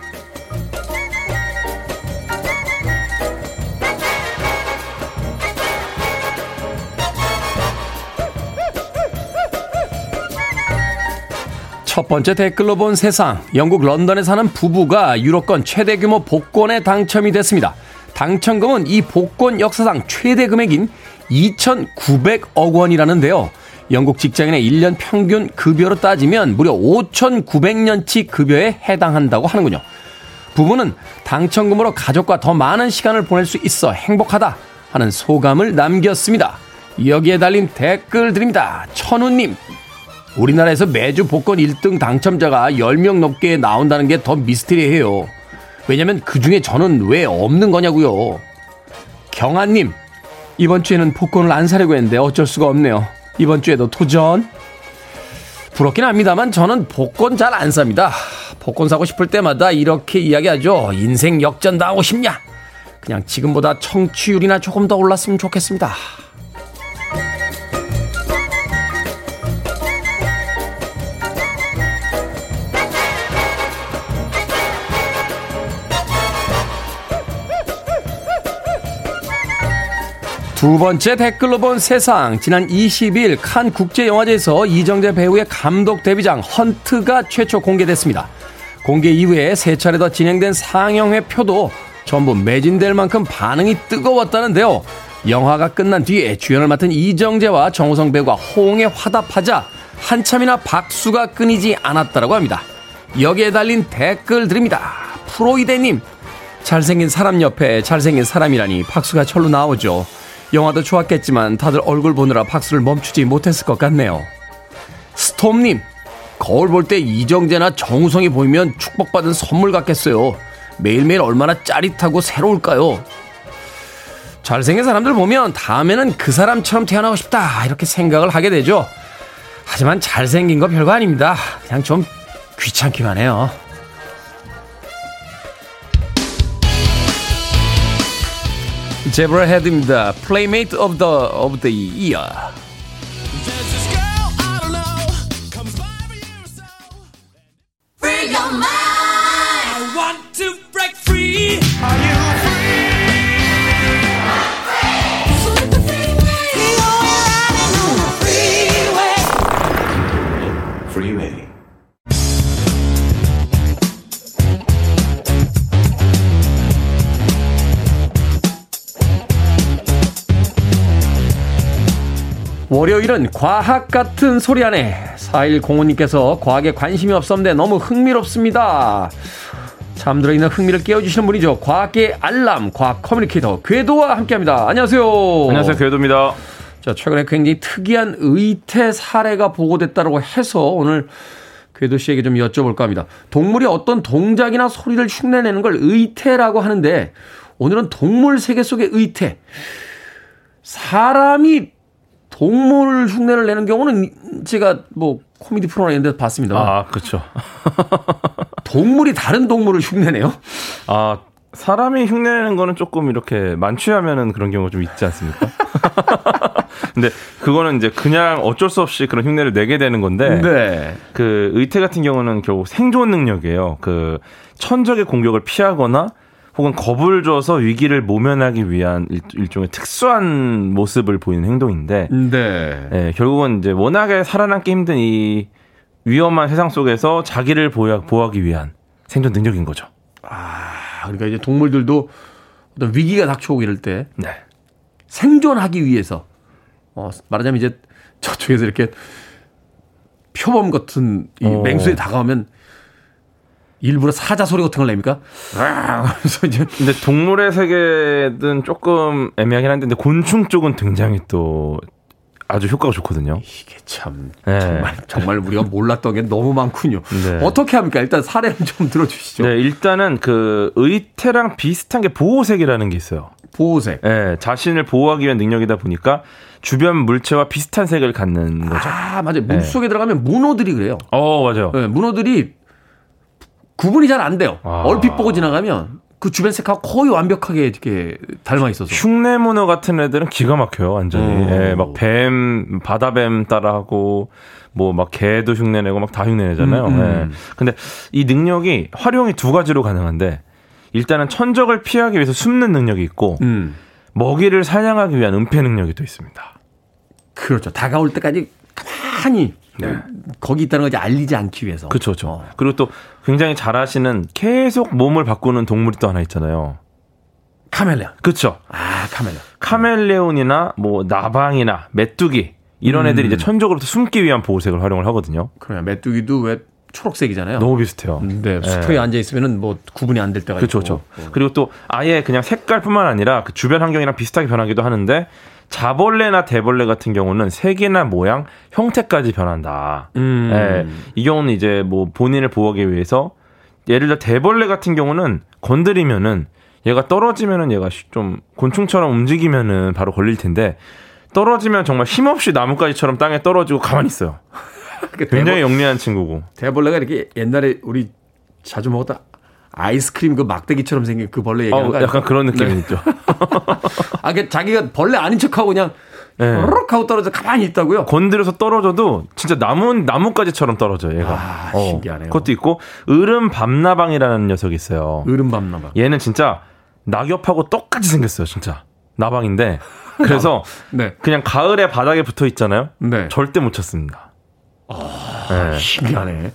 첫 번째 댓글로 본 세상. 영국 런던에 사는 부부가 유럽권 최대 규모 복권에 당첨이 됐습니다. 당첨금은 이 복권 역사상 최대 금액인 2,900억 원이라는데요. 영국 직장인의 1년 평균 급여로 따지면 무려 5,900년치 급여에 해당한다고 하는군요. 부부는 당첨금으로 가족과 더 많은 시간을 보낼 수 있어 행복하다 하는 소감을 남겼습니다. 여기에 달린 댓글 드립니다. 천우님, 우리나라에서 매주 복권 1등 당첨자가 10명 넘게 나온다는 게 더 미스테리해요. 왜냐면 그 중에 저는 왜 없는 거냐고요. 경아님, 이번 주에는 복권을 안 사려고 했는데 어쩔 수가 없네요. 이번 주에도 도전. 부럽긴 합니다만 저는 복권 잘 안 삽니다. 복권 사고 싶을 때마다 이렇게 이야기하죠. 인생 역전 당하고 싶냐? 그냥 지금보다 청취율이나 조금 더 올랐으면 좋겠습니다. 두 번째 댓글로 본 세상. 지난 20일 칸 국제영화제에서 이정재 배우의 감독 데뷔작 헌트가 최초 공개됐습니다. 공개 이후에 세 차례 더 진행된 상영회 표도 전부 매진될 만큼 반응이 뜨거웠다는데요. 영화가 끝난 뒤에 주연을 맡은 이정재와 정우성 배우가 호응에 화답하자 한참이나 박수가 끊이지 않았다고 합니다. 여기에 달린 댓글 드립니다. 프로이데님, 잘생긴 사람 옆에 잘생긴 사람이라니 박수가 절로 나오죠. 영화도 좋았겠지만 다들 얼굴 보느라 박수를 멈추지 못했을 것 같네요. 스톰님, 거울 볼 때 이정재나 정우성이 보이면 축복받은 선물 같겠어요. 매일매일 얼마나 짜릿하고 새로울까요? 잘생긴 사람들 보면 다음에는 그 사람처럼 태어나고 싶다 이렇게 생각을 하게 되죠. 하지만 잘생긴 거 별거 아닙니다. 그냥 좀 귀찮기만 해요. 제브라 헤드입니다. Playmate of the of the Year. 월요일은 과학 같은 소리 안에 4105님께서 과학에 관심이 없었는데 너무 흥미롭습니다. 잠들어 있는 흥미를 깨워주시는 분이죠. 과학계 알람, 과학 커뮤니케이터 궤도와 함께합니다. 안녕하세요. 안녕하세요, 궤도입니다. 자, 최근에 굉장히 특이한 의태 사례가 보고됐다고 해서 오늘 궤도 씨에게 좀 여쭤볼까 합니다. 동물이 어떤 동작이나 소리를 흉내내는 걸 의태라고 하는데 오늘은 동물 세계 속의 의태. 사람이 동물 흉내를 내는 경우는 제가 뭐 코미디 프로나 이런 데서 봤습니다. 아, 그렇죠. 동물이 다른 동물을 흉내내요? 아, 사람이 흉내내는 거는 조금 이렇게 만취하면은 그런 경우가 좀 있지 않습니까? 근데 그거는 이제 그냥 어쩔 수 없이 그런 흉내를 내게 되는 건데 네. 그 의태 같은 경우는 결국 생존 능력이에요. 그 천적의 공격을 피하거나 혹은 겁을 줘서 위기를 모면하기 위한 일, 일종의 특수한 모습을 보이는 행동인데 네. 예, 결국은 이제 워낙에 살아남기 힘든 이 위험한 세상 속에서 자기를 보호, 보호하기 위한 생존 능력인 거죠. 아, 그러니까 이제 동물들도 어떤 위기가 닥쳐오고 이럴 때 네. 생존하기 위해서 어, 말하자면 이제 저쪽에서 이렇게 표범 같은 이 어. 맹수에 다가오면 일부러 사자 소리 같은 걸 냅니까? 그래서 이제 근데 동물의 세계는 조금 애매하긴 한데 근데 곤충 쪽은 굉장히 또 아주 효과가 좋거든요. 이게 참 네. 정말 정말 우리가 몰랐던 게 너무 많군요. 네. 어떻게 합니까? 일단 사례를 좀 들어주시죠. 네, 일단은 그 의태랑 비슷한 게 보호색이라는 게 있어요. 보호색. 예, 자신을 보호하기 위한 능력이다 보니까 주변 물체와 비슷한 색을 갖는 거죠. 아 맞아요. 물 네. 속에 들어가면 문어들이 그래요. 어, 맞아요. 네, 문어들이 구분이 잘 안 돼요. 아. 얼핏 보고 지나가면 그 주변 색하고 거의 완벽하게 이렇게 닮아 있어서. 흉내 문어 같은 애들은 기가 막혀요, 완전히. 오. 예, 막 뱀, 바다뱀 따라하고, 뭐 막 개도 흉내내고 막 다 흉내내잖아요. 음, 음. 예. 근데 이 능력이 활용이 두 가지로 가능한데, 일단은 천적을 피하기 위해서 숨는 능력이 있고, 음. 먹이를 사냥하기 위한 은폐 능력이 또 있습니다. 그렇죠. 다가올 때까지 가만히 거기 있다는 걸 이제 알리지 않기 위해서. 그렇죠, 그렇죠. 어. 그리고 또 굉장히 잘하시는 계속 몸을 바꾸는 동물이 또 하나 있잖아요. 카멜레온. 그렇죠. 아, 카멜레온. 카멜레온이나 뭐 나방이나 메뚜기 이런 음. 애들이 이제 천적으로부터 숨기 위한 보호색을 활용을 하거든요. 그래요. 메뚜기도 왜 초록색이잖아요. 너무 비슷해요. 네, 수평에 앉아 있으면은 뭐 구분이 안 될 때가 그렇죠, 있고. 그렇죠. 그리고 또 아예 그냥 색깔뿐만 아니라 그 주변 환경이랑 비슷하게 변하기도 하는데 자벌레나 대벌레 같은 경우는 색이나 모양, 형태까지 변한다. 음. 예, 이 경우는 이제 뭐 본인을 보호하기 위해서 예를 들어 대벌레 같은 경우는 건드리면은 얘가 떨어지면은 얘가 시- 좀 곤충처럼 움직이면은 바로 걸릴 텐데 떨어지면 정말 힘없이 나뭇가지처럼 땅에 떨어지고 가만히 있어요. 그 굉장히 영리한 친구고. 대벌레가 이렇게 옛날에 우리 자주 먹었던 아이스크림 그 막대기처럼 생긴 그 벌레 얘기하는 어? 약간 그런 느낌이 있죠. 아, 그 자기가 벌레 아닌 척하고 그냥 네. 르륵 하고 떨어져 가만히 있다고요? 건드려서 떨어져도 진짜 나무 나뭇가지처럼 떨어져요. 얘가. 아, 신기하네요. 그것도 있고 으름 밤나방이라는 녀석이 있어요. 으름 밤나방. 얘는 진짜 낙엽하고 똑같이 생겼어요. 진짜 나방인데 그래서 네. 그냥 가을에 바닥에 붙어 있잖아요. 네. 절대 못 찾습니다. 네. 신기하네.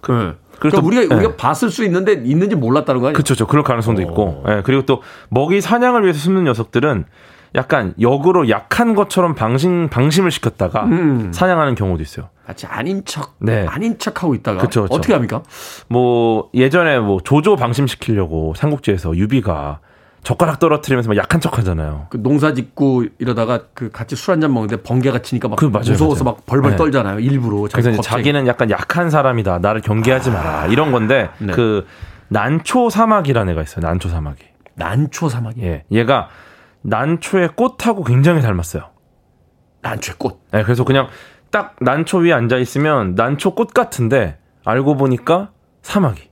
그, 그리고 그러니까 또- 우리가 네. 우리가 봤을 수 있는데 있는지 몰랐다는 거 아니에요? 그렇죠. 그럴 가능성도 있고. 예, 그리고 또 먹이 사냥을 위해서 숨는 녀석들은 약간 역으로 약한 것처럼 방심 방심을 시켰다가 음. 사냥하는 경우도 있어요. 마치 아닌 척, 네. 아닌 척 하고 있다가 그쵸, 그쵸. 어떻게 합니까? 뭐 예전에 뭐 조조 방심시키려고 삼국지에서 유비가 젓가락 떨어뜨리면서 막 약한 척 하잖아요. 그 농사 짓고 이러다가 그 같이 술 한 잔 먹는데 번개가 치니까 막 그 맞아요, 무서워서 맞아요. 막 벌벌 네. 떨잖아요. 일부러. 자기 그래서 겁쟁이. 자기는 약간 약한 사람이다. 나를 경계하지 마라. 이런 건데 네. 그 난초 사막이라는 애가 있어요. 난초 사막이. 난초 사막이. 예. 얘가 난초의 꽃하고 굉장히 닮았어요. 난초의 꽃. 예, 그래서 그냥 딱 난초 위에 앉아 있으면 난초 꽃 같은데 알고 보니까 사마귀.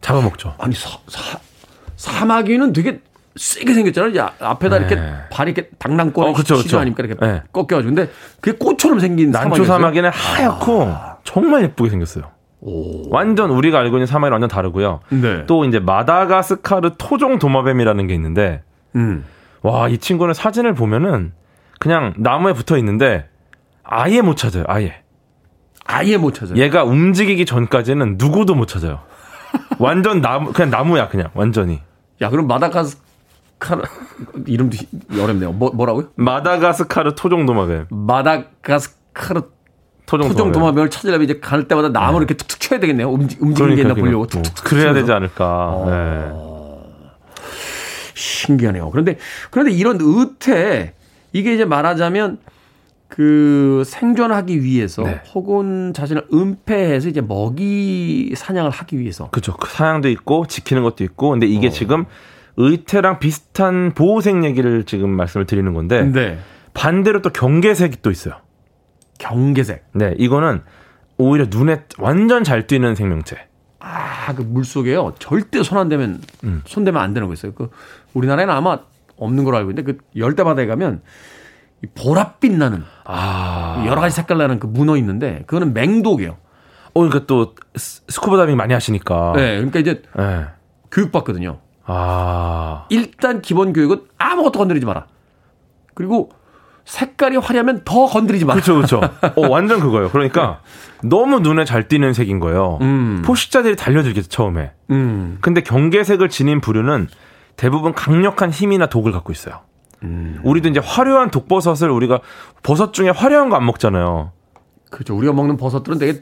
잡아먹죠. 아니 사, 사, 사마귀는 되게 세게 생겼잖아요. 야, 앞에다 이렇게 네. 발이 이렇게 당랑거리 어, 그쵸, 그쵸. 아닙니까 이렇게 네. 꺾여가지고 근데 그게 꽃처럼 생긴 난초? 사마귀는 하얗고 정말 예쁘게 생겼어요. 완전 우리가 알고 있는 사마귀랑 완전 다르고요. 네. 또 이제 마다가스카르 토종 도마뱀이라는 게 있는데 음. 와, 이 친구는 사진을 보면은 그냥 나무에 붙어 있는데 아예 못 찾아요. 아예. 아예 못 찾아요. 얘가 움직이기 전까지는 누구도 못 찾아요. 완전 나무 그냥 나무야 그냥 완전히. 야 그럼 마다가스카르 이름도 어렵네요. 뭐, 뭐라고요? 마다가스카르 토종 도마뱀. 마다가스카르 토종, 토종 도마뱀. 도마뱀을 찾으려면 이제 갈 때마다 나무 를 이렇게 툭툭 쳐야 되겠네요. 움직, 움직이는 게 있나 그러니까, 보려고 그러니까. 툭툭 그래야 치면서. 되지 않을까. 네. 신기하네요. 그런데 그런데 이런 의태 이게 이제 말하자면 그 생존하기 위해서 네. 혹은 자신을 은폐해서 이제 먹이 사냥을 하기 위해서 그죠. 그 사양도 있고 지키는 것도 있고. 근데 어. 이게 지금 의태랑 비슷한 보호색 얘기를 지금 말씀을 드리는 건데 네. 반대로 또 경계색이 또 있어요. 경계색. 네, 이거는 오히려 눈에 완전 잘 띄는 생명체. 아, 그 물 속에요. 절대 손 안 대면 음. 손 대면 안 되는 거 있어요. 그 우리나라에는 아마 없는 걸로 알고 있는데 그 열대 바다에 가면 이 보랏빛 나는 아. 여러 가지 색깔 나는 그 문어 있는데 그거는 맹독이에요. 어, 그러니까 또 스- 스쿠버 다이빙 많이 하시니까. 네, 그러니까 이제 네. 교육받거든요. 아. 일단 기본 교육은 아무것도 건드리지 마라. 그리고 색깔이 화려하면 더 건드리지 마라. 그렇죠, 그렇죠. 어, 완전 그거예요. 그러니까 너무 눈에 잘 띄는 색인 거예요. 음. 포식자들이 달려들겠죠, 처음에. 음. 근데 경계색을 지닌 부류는 대부분 강력한 힘이나 독을 갖고 있어요. 음. 우리도 이제 화려한 독버섯을 우리가 버섯 중에 화려한 거 안 먹잖아요. 그렇죠. 우리가 먹는 버섯들은 되게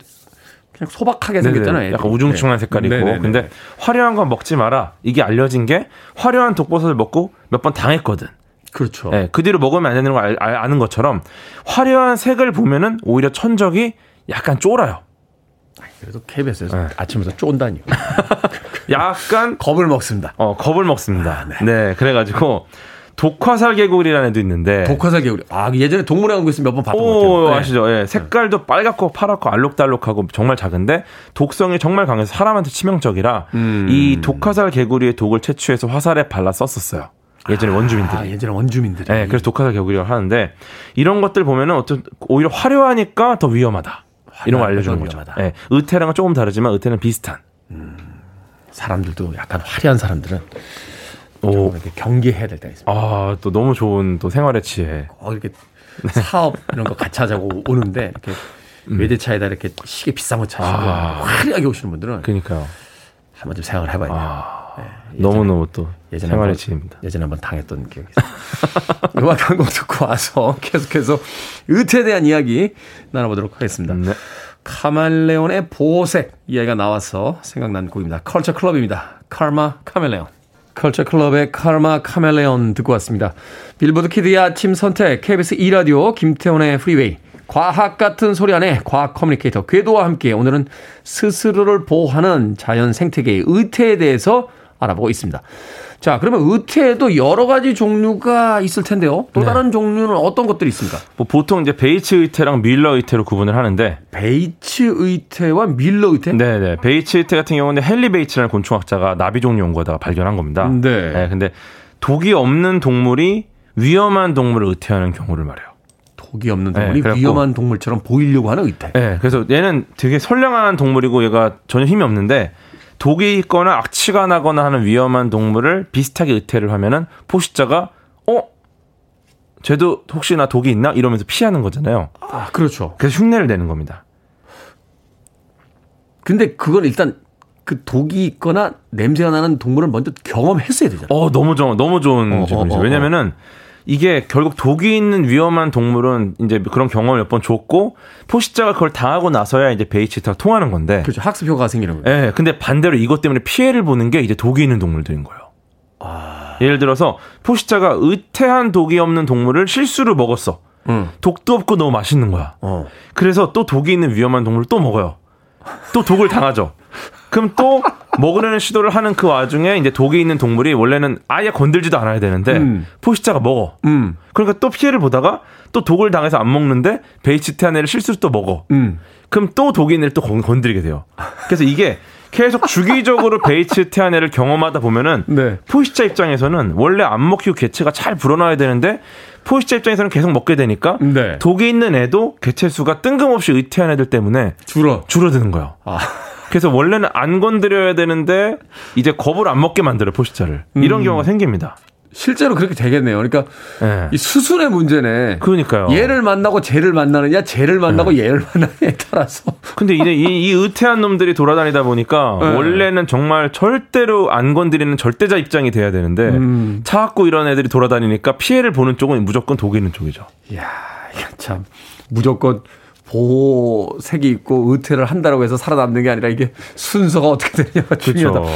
그냥 소박하게 네네. 생겼잖아요. 약간 애들이. 우중충한 네. 색깔이고. 네네네. 근데 화려한 건 먹지 마라. 이게 알려진 게 화려한 독버섯을 먹고 몇 번 당했거든. 그렇죠. 예, 그 뒤로 먹으면 안 되는 걸 알, 알- 아는 것처럼 화려한 색을 보면은 오히려 천적이 약간 쫄아요. 그래도 KBS에서 네. 아침부터 쫀다니요. 약간 겁을 먹습니다. 어, 겁을 먹습니다. 네. 그래가지고 독화살 개구리라는 애도 있는데. 독화살 개구리. 아, 예전에 동물의 왕국에서 몇 번 봤던 것 같아요. 오, 네. 아시죠? 예. 색깔도 빨갛고 파랗고 알록달록하고 정말 작은데 독성이 정말 강해서 사람한테 치명적이라 음. 이 독화살 개구리의 독을 채취해서 화살에 발라 썼었어요. 예전에 원주민들이. 아, 예전에 원주민들이. 네, 그래서 독화살 개구리라고 하는데 이런 것들 보면은 어떤 오히려 화려하니까 더 위험하다. 이런 걸 알려주는 더 거죠. 위험하다. 예, 의태랑은 조금 다르지만 의태는 비슷한. 사람들도 약간 화려한 사람들은 오, 좀 이렇게 경계해야 될 때가 있습니다. 아, 또 너무 좋은 또 생활의 지혜. 어, 이렇게 사업 이런 거 같이 하자고 오는데 이렇게 외제차에다 이렇게 시계 비싼 거 차시고 음. 아. 화려하게 오시는 분들은 그러니까요. 한번 좀 생각을 해봐야 돼요. 아, 네, 너무너무 또 예전에 생활의 한번- 지혜입니다. 예전에 한번 당했던 기억이 있어요. 음악 한 곡 듣고 와서 계속해서 의태에 대한 이야기 나눠보도록 하겠습니다. 네. 카멜레온의 보호색 이야기가 나와서 생각난 곡입니다. 컬처 클럽입니다. Karma Chameleon. 컬처 클럽의 Karma Chameleon 듣고 왔습니다. 빌보드 키드의 아침 선택 KBS 2라디오 김태훈의 프리웨이 과학 같은 소리 하네 과학 커뮤니케이터 궤도와 함께 오늘은 스스로를 보호하는 자연 생태계의 의태에 대해서 알아보고 있습니다. 자, 그러면 의태에도 여러 가지 종류가 있을 텐데요. 또 네. 다른 종류는 어떤 것들이 있습니까? 뭐 보통 이제 베이츠 의태랑 뮐러 의태로 구분을 하는데 베이츠 의태와 뮐러 의태? 네 네. 베이츠 의태 같은 경우는 헨리 베이츠라는 곤충학자가 나비 종류 연구하다가 발견한 겁니다. 네. 근데 독이 없는 동물이 위험한 동물을 의태하는 경우를 말해요. 독이 없는 네, 동물이 그래갖고- 위험한 동물처럼 보이려고 하는 의태. 네, 그래서 얘는 되게 선량한 동물이고 얘가 전혀 힘이 없는데 독이 있거나 악취가 나거나 하는 위험한 동물을 비슷하게 의태를 하면은 포식자가 어? 쟤도 혹시나 독이 있나? 이러면서 피하는 거잖아요. 아, 그렇죠. 그래서 흉내를 내는 겁니다. 근데 그건 일단 그 독이 있거나 냄새가 나는 동물을 먼저 경험했어야 되잖아요. 어, 너무 좋은, 너무 좋은 어, 질문이죠. 어, 어, 왜냐면은 이게 결국 독이 있는 위험한 동물은 이제 그런 경험을 몇 번 줬고 포식자가 그걸 당하고 나서야 이제 베이츠 의태가 통하는 건데. 그렇죠. 학습 효과가 생기는 거예요. 예, 근데 반대로 이것 때문에 피해를 보는 게 이제 독이 있는 동물들인 거예요. 예를 들어서 포식자가 의태한 독이 없는 동물을 실수로 먹었어. 응. 독도 없고 너무 맛있는 거야. 어. 그래서 또 독이 있는 위험한 동물을 또 먹어요. 또 독을 당하죠. 그럼 또 먹으려는 시도를 하는 그 와중에 이제 독이 있는 동물이 원래는 아예 건들지도 않아야 되는데 음. 포식자가 먹어. 음. 그러니까 또 피해를 보다가 또 독을 당해서 안 먹는데 베이치테아네를 실수로 또 먹어. 음. 그럼 또 독이 있는 애를 또 건- 건드리게 돼요. 그래서 이게 계속 주기적으로 베이치테아네를 경험하다 보면은 네. 포식자 입장에서는 원래 안 먹히고 개체가 잘 불어나야 되는데 포식자 입장에서는 계속 먹게 되니까 네. 독이 있는 애도 개체 수가 뜬금없이 의태한 애들 때문에 줄어. 줄어드는 거예요. 아. 그래서 원래는 안 건드려야 되는데 이제 겁을 안 먹게 만들어요 포식자를. 이런 음. 경우가 생깁니다. 실제로 그렇게 되겠네요. 그러니까 예. 이 수순의 문제네. 그러니까요. 얘를 만나고 쟤를 만나느냐, 쟤를 만나고 얘를 만나느냐에 따라서. 근데 이제 이, 이 의태한 놈들이 돌아다니다 보니까 네. 원래는 정말 절대로 안 건드리는 절대자 입장이 돼야 되는데 음. 차갖고 이런 애들이 돌아다니니까 피해를 보는 쪽은 무조건 독이 있는 쪽이죠. 이야, 참 무조건 보호색이 있고 의태를 한다라고 해서 살아남는 게 아니라 이게 순서가 어떻게 되느냐가 중요하다. 그렇죠.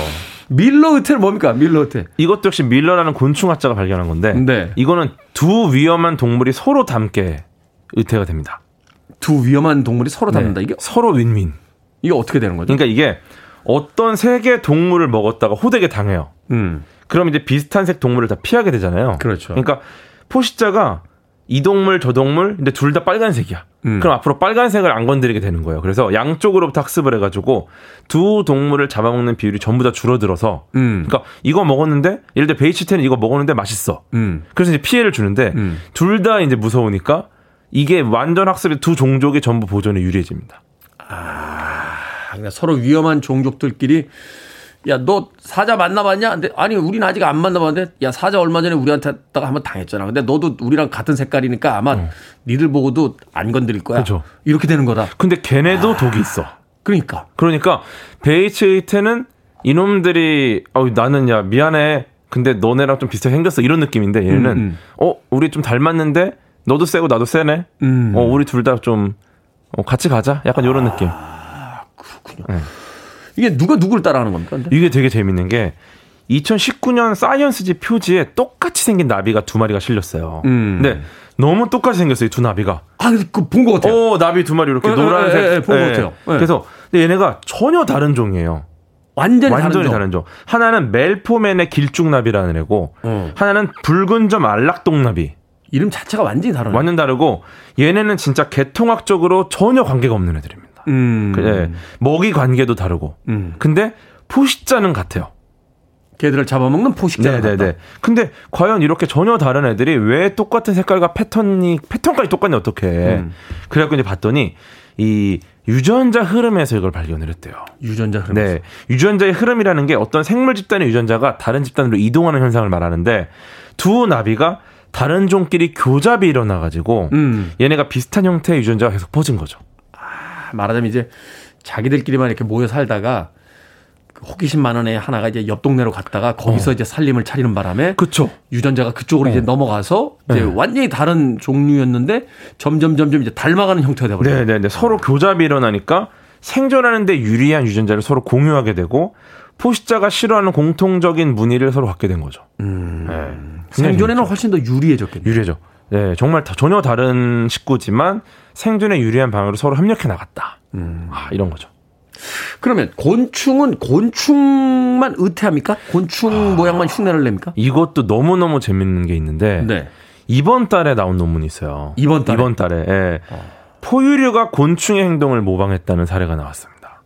밀러 의태는 뭡니까? 밀러 의태. 이것도 역시 밀러라는 곤충 학자가 발견한 건데 네. 이거는 두 위험한 동물이 서로 닮게 의태가 됩니다. 두 위험한 동물이 서로 닮는다. 네. 이게 서로 윈윈. 이게 어떻게 되는 거죠? 그러니까 이게 어떤 세 개 동물을 먹었다가 호되게 당해요. 음. 그럼 이제 비슷한 색 동물을 다 피하게 되잖아요. 그렇죠. 그러니까 포식자가 이 동물 저 동물 근데 둘 다 빨간색이야. 음. 그럼 앞으로 빨간색을 안 건드리게 되는 거예요. 그래서 양쪽으로부터 학습을 해가지고 두 동물을 잡아먹는 비율이 전부 다 줄어들어서 음. 그러니까 이거 먹었는데 예를 들어 베이치테는 이거 먹었는데 맛있어. 음. 그래서 이제 피해를 주는데 음. 둘다 이제 무서우니까 이게 완전 학습의 두 종족이 전부 보존에 유리해집니다. 그러니까 서로 위험한 종족들끼리 야 너 사자 만나봤냐? 근데 아니 우리는 아직 안 만나봤는데 야 사자 얼마 전에 우리한테 다가 한번 당했잖아. 근데 너도 우리랑 같은 색깔이니까 아마 니들 보고도 안 건드릴 거야. 그죠. 이렇게 되는 거다. 근데 걔네도 독이 있어. 그러니까 그러니까 베이츠의테는 이놈들이 어 나는 야 미안해. 근데 너네랑 좀 비슷하게 생겼어. 이런 느낌인데 얘는 음, 음. 어 우리 좀 닮았는데 너도 세고 나도 세네. 음. 어 우리 둘 다 좀 어, 같이 가자. 약간 이런 느낌. 이게 누가 누구를 따라하는 겁니까? 근데? 이게 되게 재밌는 게 2019년 사이언스지 표지에 똑같이 생긴 나비가 두 마리가 실렸어요. 음. 근데 너무 똑같이 생겼어요. 이두 나비가. 아, 그 본 것 같아요. 어 나비 두 마리 이렇게 예, 예, 노란색. 예, 예, 본것 예. 같아요. 예. 그래서 근데 얘네가 전혀 다른 종이에요. 완전히, 완전히 다른 다른 종. 하나는 멜포맨의 길쭉나비라는 애고, 어. 하나는 붉은 점 알락동나비. 이름 자체가 완전히 다르네. 완전 다르고, 얘네는 진짜 개통학적으로 전혀 관계가 없는 애들입니다. 음. 예, 먹이 관계도 다르고. 음. 근데 포식자는 같아요. 걔들을 잡아먹는 포식자. 네네네. 근데 과연 이렇게 전혀 다른 애들이 왜 똑같은 색깔과 패턴이, 패턴까지 똑같냐, 어떻게. 음. 그래갖고 이제 봤더니, 이 유전자 흐름에서 이걸 발견을 했대요. 유전자 흐름. 네. 유전자의 흐름이라는 게 어떤 생물 집단의 유전자가 다른 집단으로 이동하는 현상을 말하는데 두 나비가 다른 종끼리 교잡이 일어나가지고 음. 얘네가 비슷한 형태의 유전자가 계속 퍼진 거죠. 말하자면 이제 자기들끼리만 이렇게 모여 살다가 호기심 많은 애 하나가 이제 옆 동네로 갔다가 거기서 어. 이제 살림을 차리는 바람에 그쵸. 유전자가 그쪽으로 어. 이제 넘어가서 이제 네. 완전히 다른 종류였는데 점점 점점 이제 닮아가는 형태가 되버려요. 네, 네, 네. 서로 교잡이 일어나니까 생존하는데 유리한 유전자를 서로 공유하게 되고 포식자가 싫어하는 공통적인 무늬를 서로 갖게 된 거죠. 음. 네. 생존에는 훨씬 더 유리해졌겠네요. 유리해져. 네, 정말 다, 전혀 다른 식구지만 생존에 유리한 방향으로 서로 협력해 나갔다. 음. 아, 이런 거죠. 그러면 곤충은 곤충만 의태합니까? 곤충 아, 모양만 흉내를 냅니까? 이것도 너무너무 재밌는 게 있는데 네. 이번 달에 나온 논문이 있어요. 이번 달에 이번 달에 예. 어. 포유류가 곤충의 행동을 모방했다는 사례가 나왔습니다.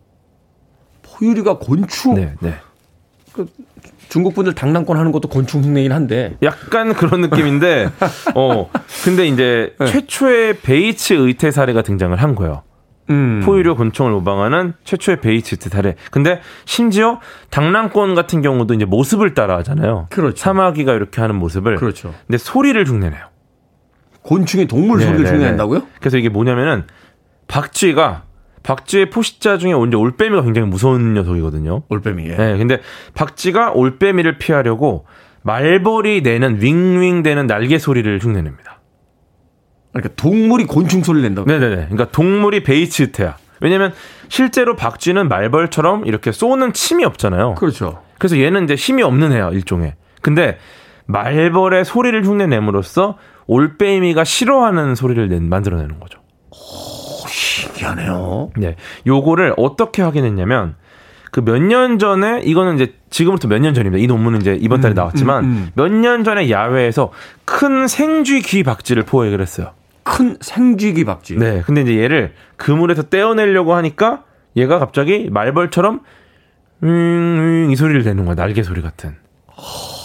포유류가 곤충? 네, 네. 그 중국 분들 당랑권 하는 것도 곤충 흉내긴 한데 약간 그런 느낌인데 어 근데 이제 네. 최초의 베이츠 의태 사례가 등장을 한 거예요. 음. 포유류 곤충을 모방하는 최초의 베이츠 의태 사례. 근데 심지어 당랑권 같은 경우도 이제 모습을 따라 하잖아요. 그렇죠. 사마귀가 이렇게 하는 모습을. 그렇죠. 근데 소리를 흉내내요. 곤충의 동물 네, 소리를 네, 흉내낸다고요? 그래서 이게 뭐냐면은 박쥐가 박쥐의 포식자 중에 이제 올빼미가 굉장히 무서운 녀석이거든요. 올빼미. 예. 네, 근데 박쥐가 올빼미를 피하려고 말벌이 내는 윙윙 되는 날개 소리를 흉내냅니다. 그러니까 동물이 곤충 소리를 낸다고. 네네네. 그러니까 동물이 베이츠테야. 왜냐면 실제로 박쥐는 말벌처럼 이렇게 쏘는 침이 없잖아요. 그렇죠. 그래서 얘는 이제 힘이 없는 애야, 일종의. 근데 말벌의 소리를 흉내냄으로써 올빼미가 싫어하는 소리를 낸, 만들어내는 거죠. 신기하네요. 네. 요거를 어떻게 확인했냐면 그 몇 년 전에 이거는 이제 지금부터 몇 년 전입니다. 이 논문은 이제 이번 달에 음, 나왔지만 음, 음. 몇년 전에 야외에서 큰 생쥐 귀 박쥐를 포획을 했어요. 큰 생쥐 귀 박쥐. 네. 근데 이제 얘를 그물에서 떼어내려고 하니까 얘가 갑자기 말벌처럼 음, 음, 이 소리를 내는 거야. 날개 소리 같은.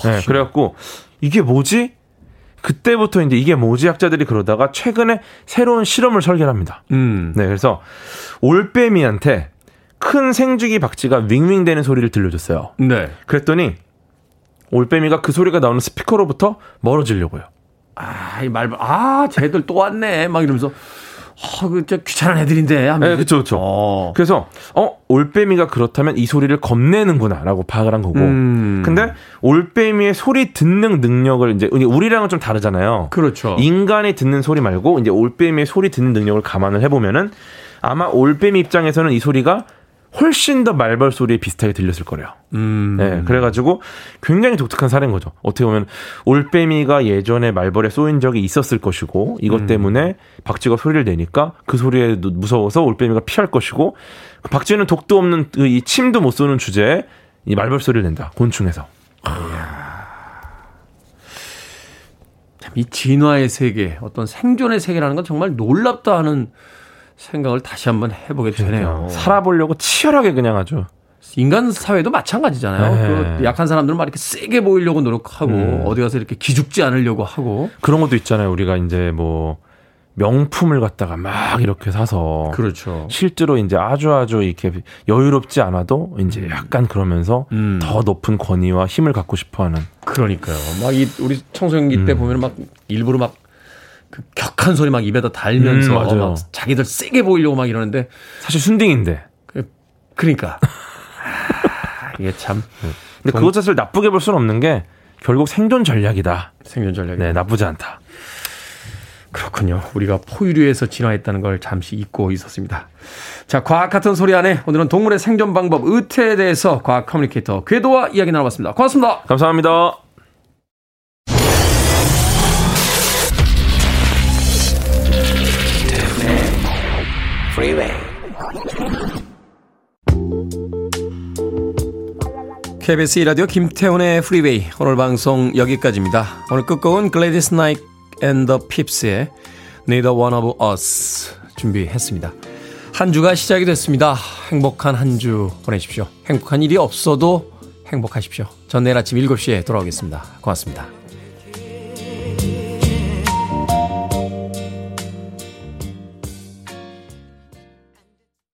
네. 그래갖고 이게 뭐지? 그때부터 이제 이게 뭐지 학자들이 그러다가 최근에 새로운 실험을 설계합니다. 음. 네, 그래서 올빼미한테 큰 생쥐기 박쥐가 윙윙대는 소리를 들려줬어요. 네. 그랬더니 올빼미가 그 소리가 나오는 스피커로부터 멀어지려고요. 아, 이 말, 아, 쟤들 또 왔네. 막 이러면서 아, 그, 저 귀찮은 애들인데. 하면. 네, 그쵸, 그쵸. 어. 그래서, 어, 올빼미가 그렇다면 이 소리를 겁내는구나, 라고 파악을 한 거고. 음. 근데, 올빼미의 소리 듣는 능력을 이제, 우리랑은 좀 다르잖아요. 그렇죠. 인간이 듣는 소리 말고, 이제 올빼미의 소리 듣는 능력을 감안을 해보면은, 아마 올빼미 입장에서는 이 소리가 훨씬 더 말벌 소리에 비슷하게 들렸을 거래요. 음. 네, 그래가지고 굉장히 독특한 사례인 거죠. 어떻게 보면 올빼미가 예전에 말벌에 쏘인 적이 있었을 것이고 이것 음. 때문에 박쥐가 소리를 내니까 그 소리에 무서워서 올빼미가 피할 것이고 박쥐는 독도 없는 그이 침도 못 쏘는 주제에 이 말벌 소리를 낸다. 곤충에서. 이 진화의 세계, 어떤 생존의 세계라는 건 정말 놀랍다 하는 생각을 다시 한번 해보게 되네요. 살아보려고 치열하게 그냥 아주. 인간 사회도 마찬가지잖아요. 네. 약한 사람들은 막 이렇게 세게 보이려고 노력하고 음. 어디 가서 이렇게 기죽지 않으려고 하고 그런 것도 있잖아요. 우리가 이제 뭐 명품을 갖다가 막 이렇게 사서 그렇죠. 실제로 이제 아주 아주 이렇게 여유롭지 않아도 이제 음. 약간 그러면서 음. 더 높은 권위와 힘을 갖고 싶어하는 그러니까요. 막 이 우리 청소년기 때 음. 보면 막 일부러 막 그 격한 소리 막 입에다 달면서 음, 막 자기들 세게 보이려고 막 이러는데 사실 순딩인데. 그, 그러니까 아, 이게 참. 근데 좀... 그것 자체를 나쁘게 볼 수는 없는 게 결국 생존 전략이다. 생존 전략. 네, 나쁘지 않다. 그렇군요. 우리가 포유류에서 진화했다는 걸 잠시 잊고 있었습니다. 자, 과학 같은 소리 안에 오늘은 동물의 생존 방법 의태에 대해서 과학 커뮤니케이터 궤도와 이야기 나눠봤습니다. 고맙습니다. 감사합니다. Freeway. KBS 라디오 김태훈의 프리웨이 오늘 방송 여기까지입니다. 오늘 끝곡은 글래디스 나이트 앤 더 핍스의 Neither One of Us 준비했습니다. 한 주가 시작이 됐습니다. 행복한 한 주 보내십시오. 행복한 일이 없어도 행복하십시오. 전 내일 아침 7시에 돌아오겠습니다. 고맙습니다.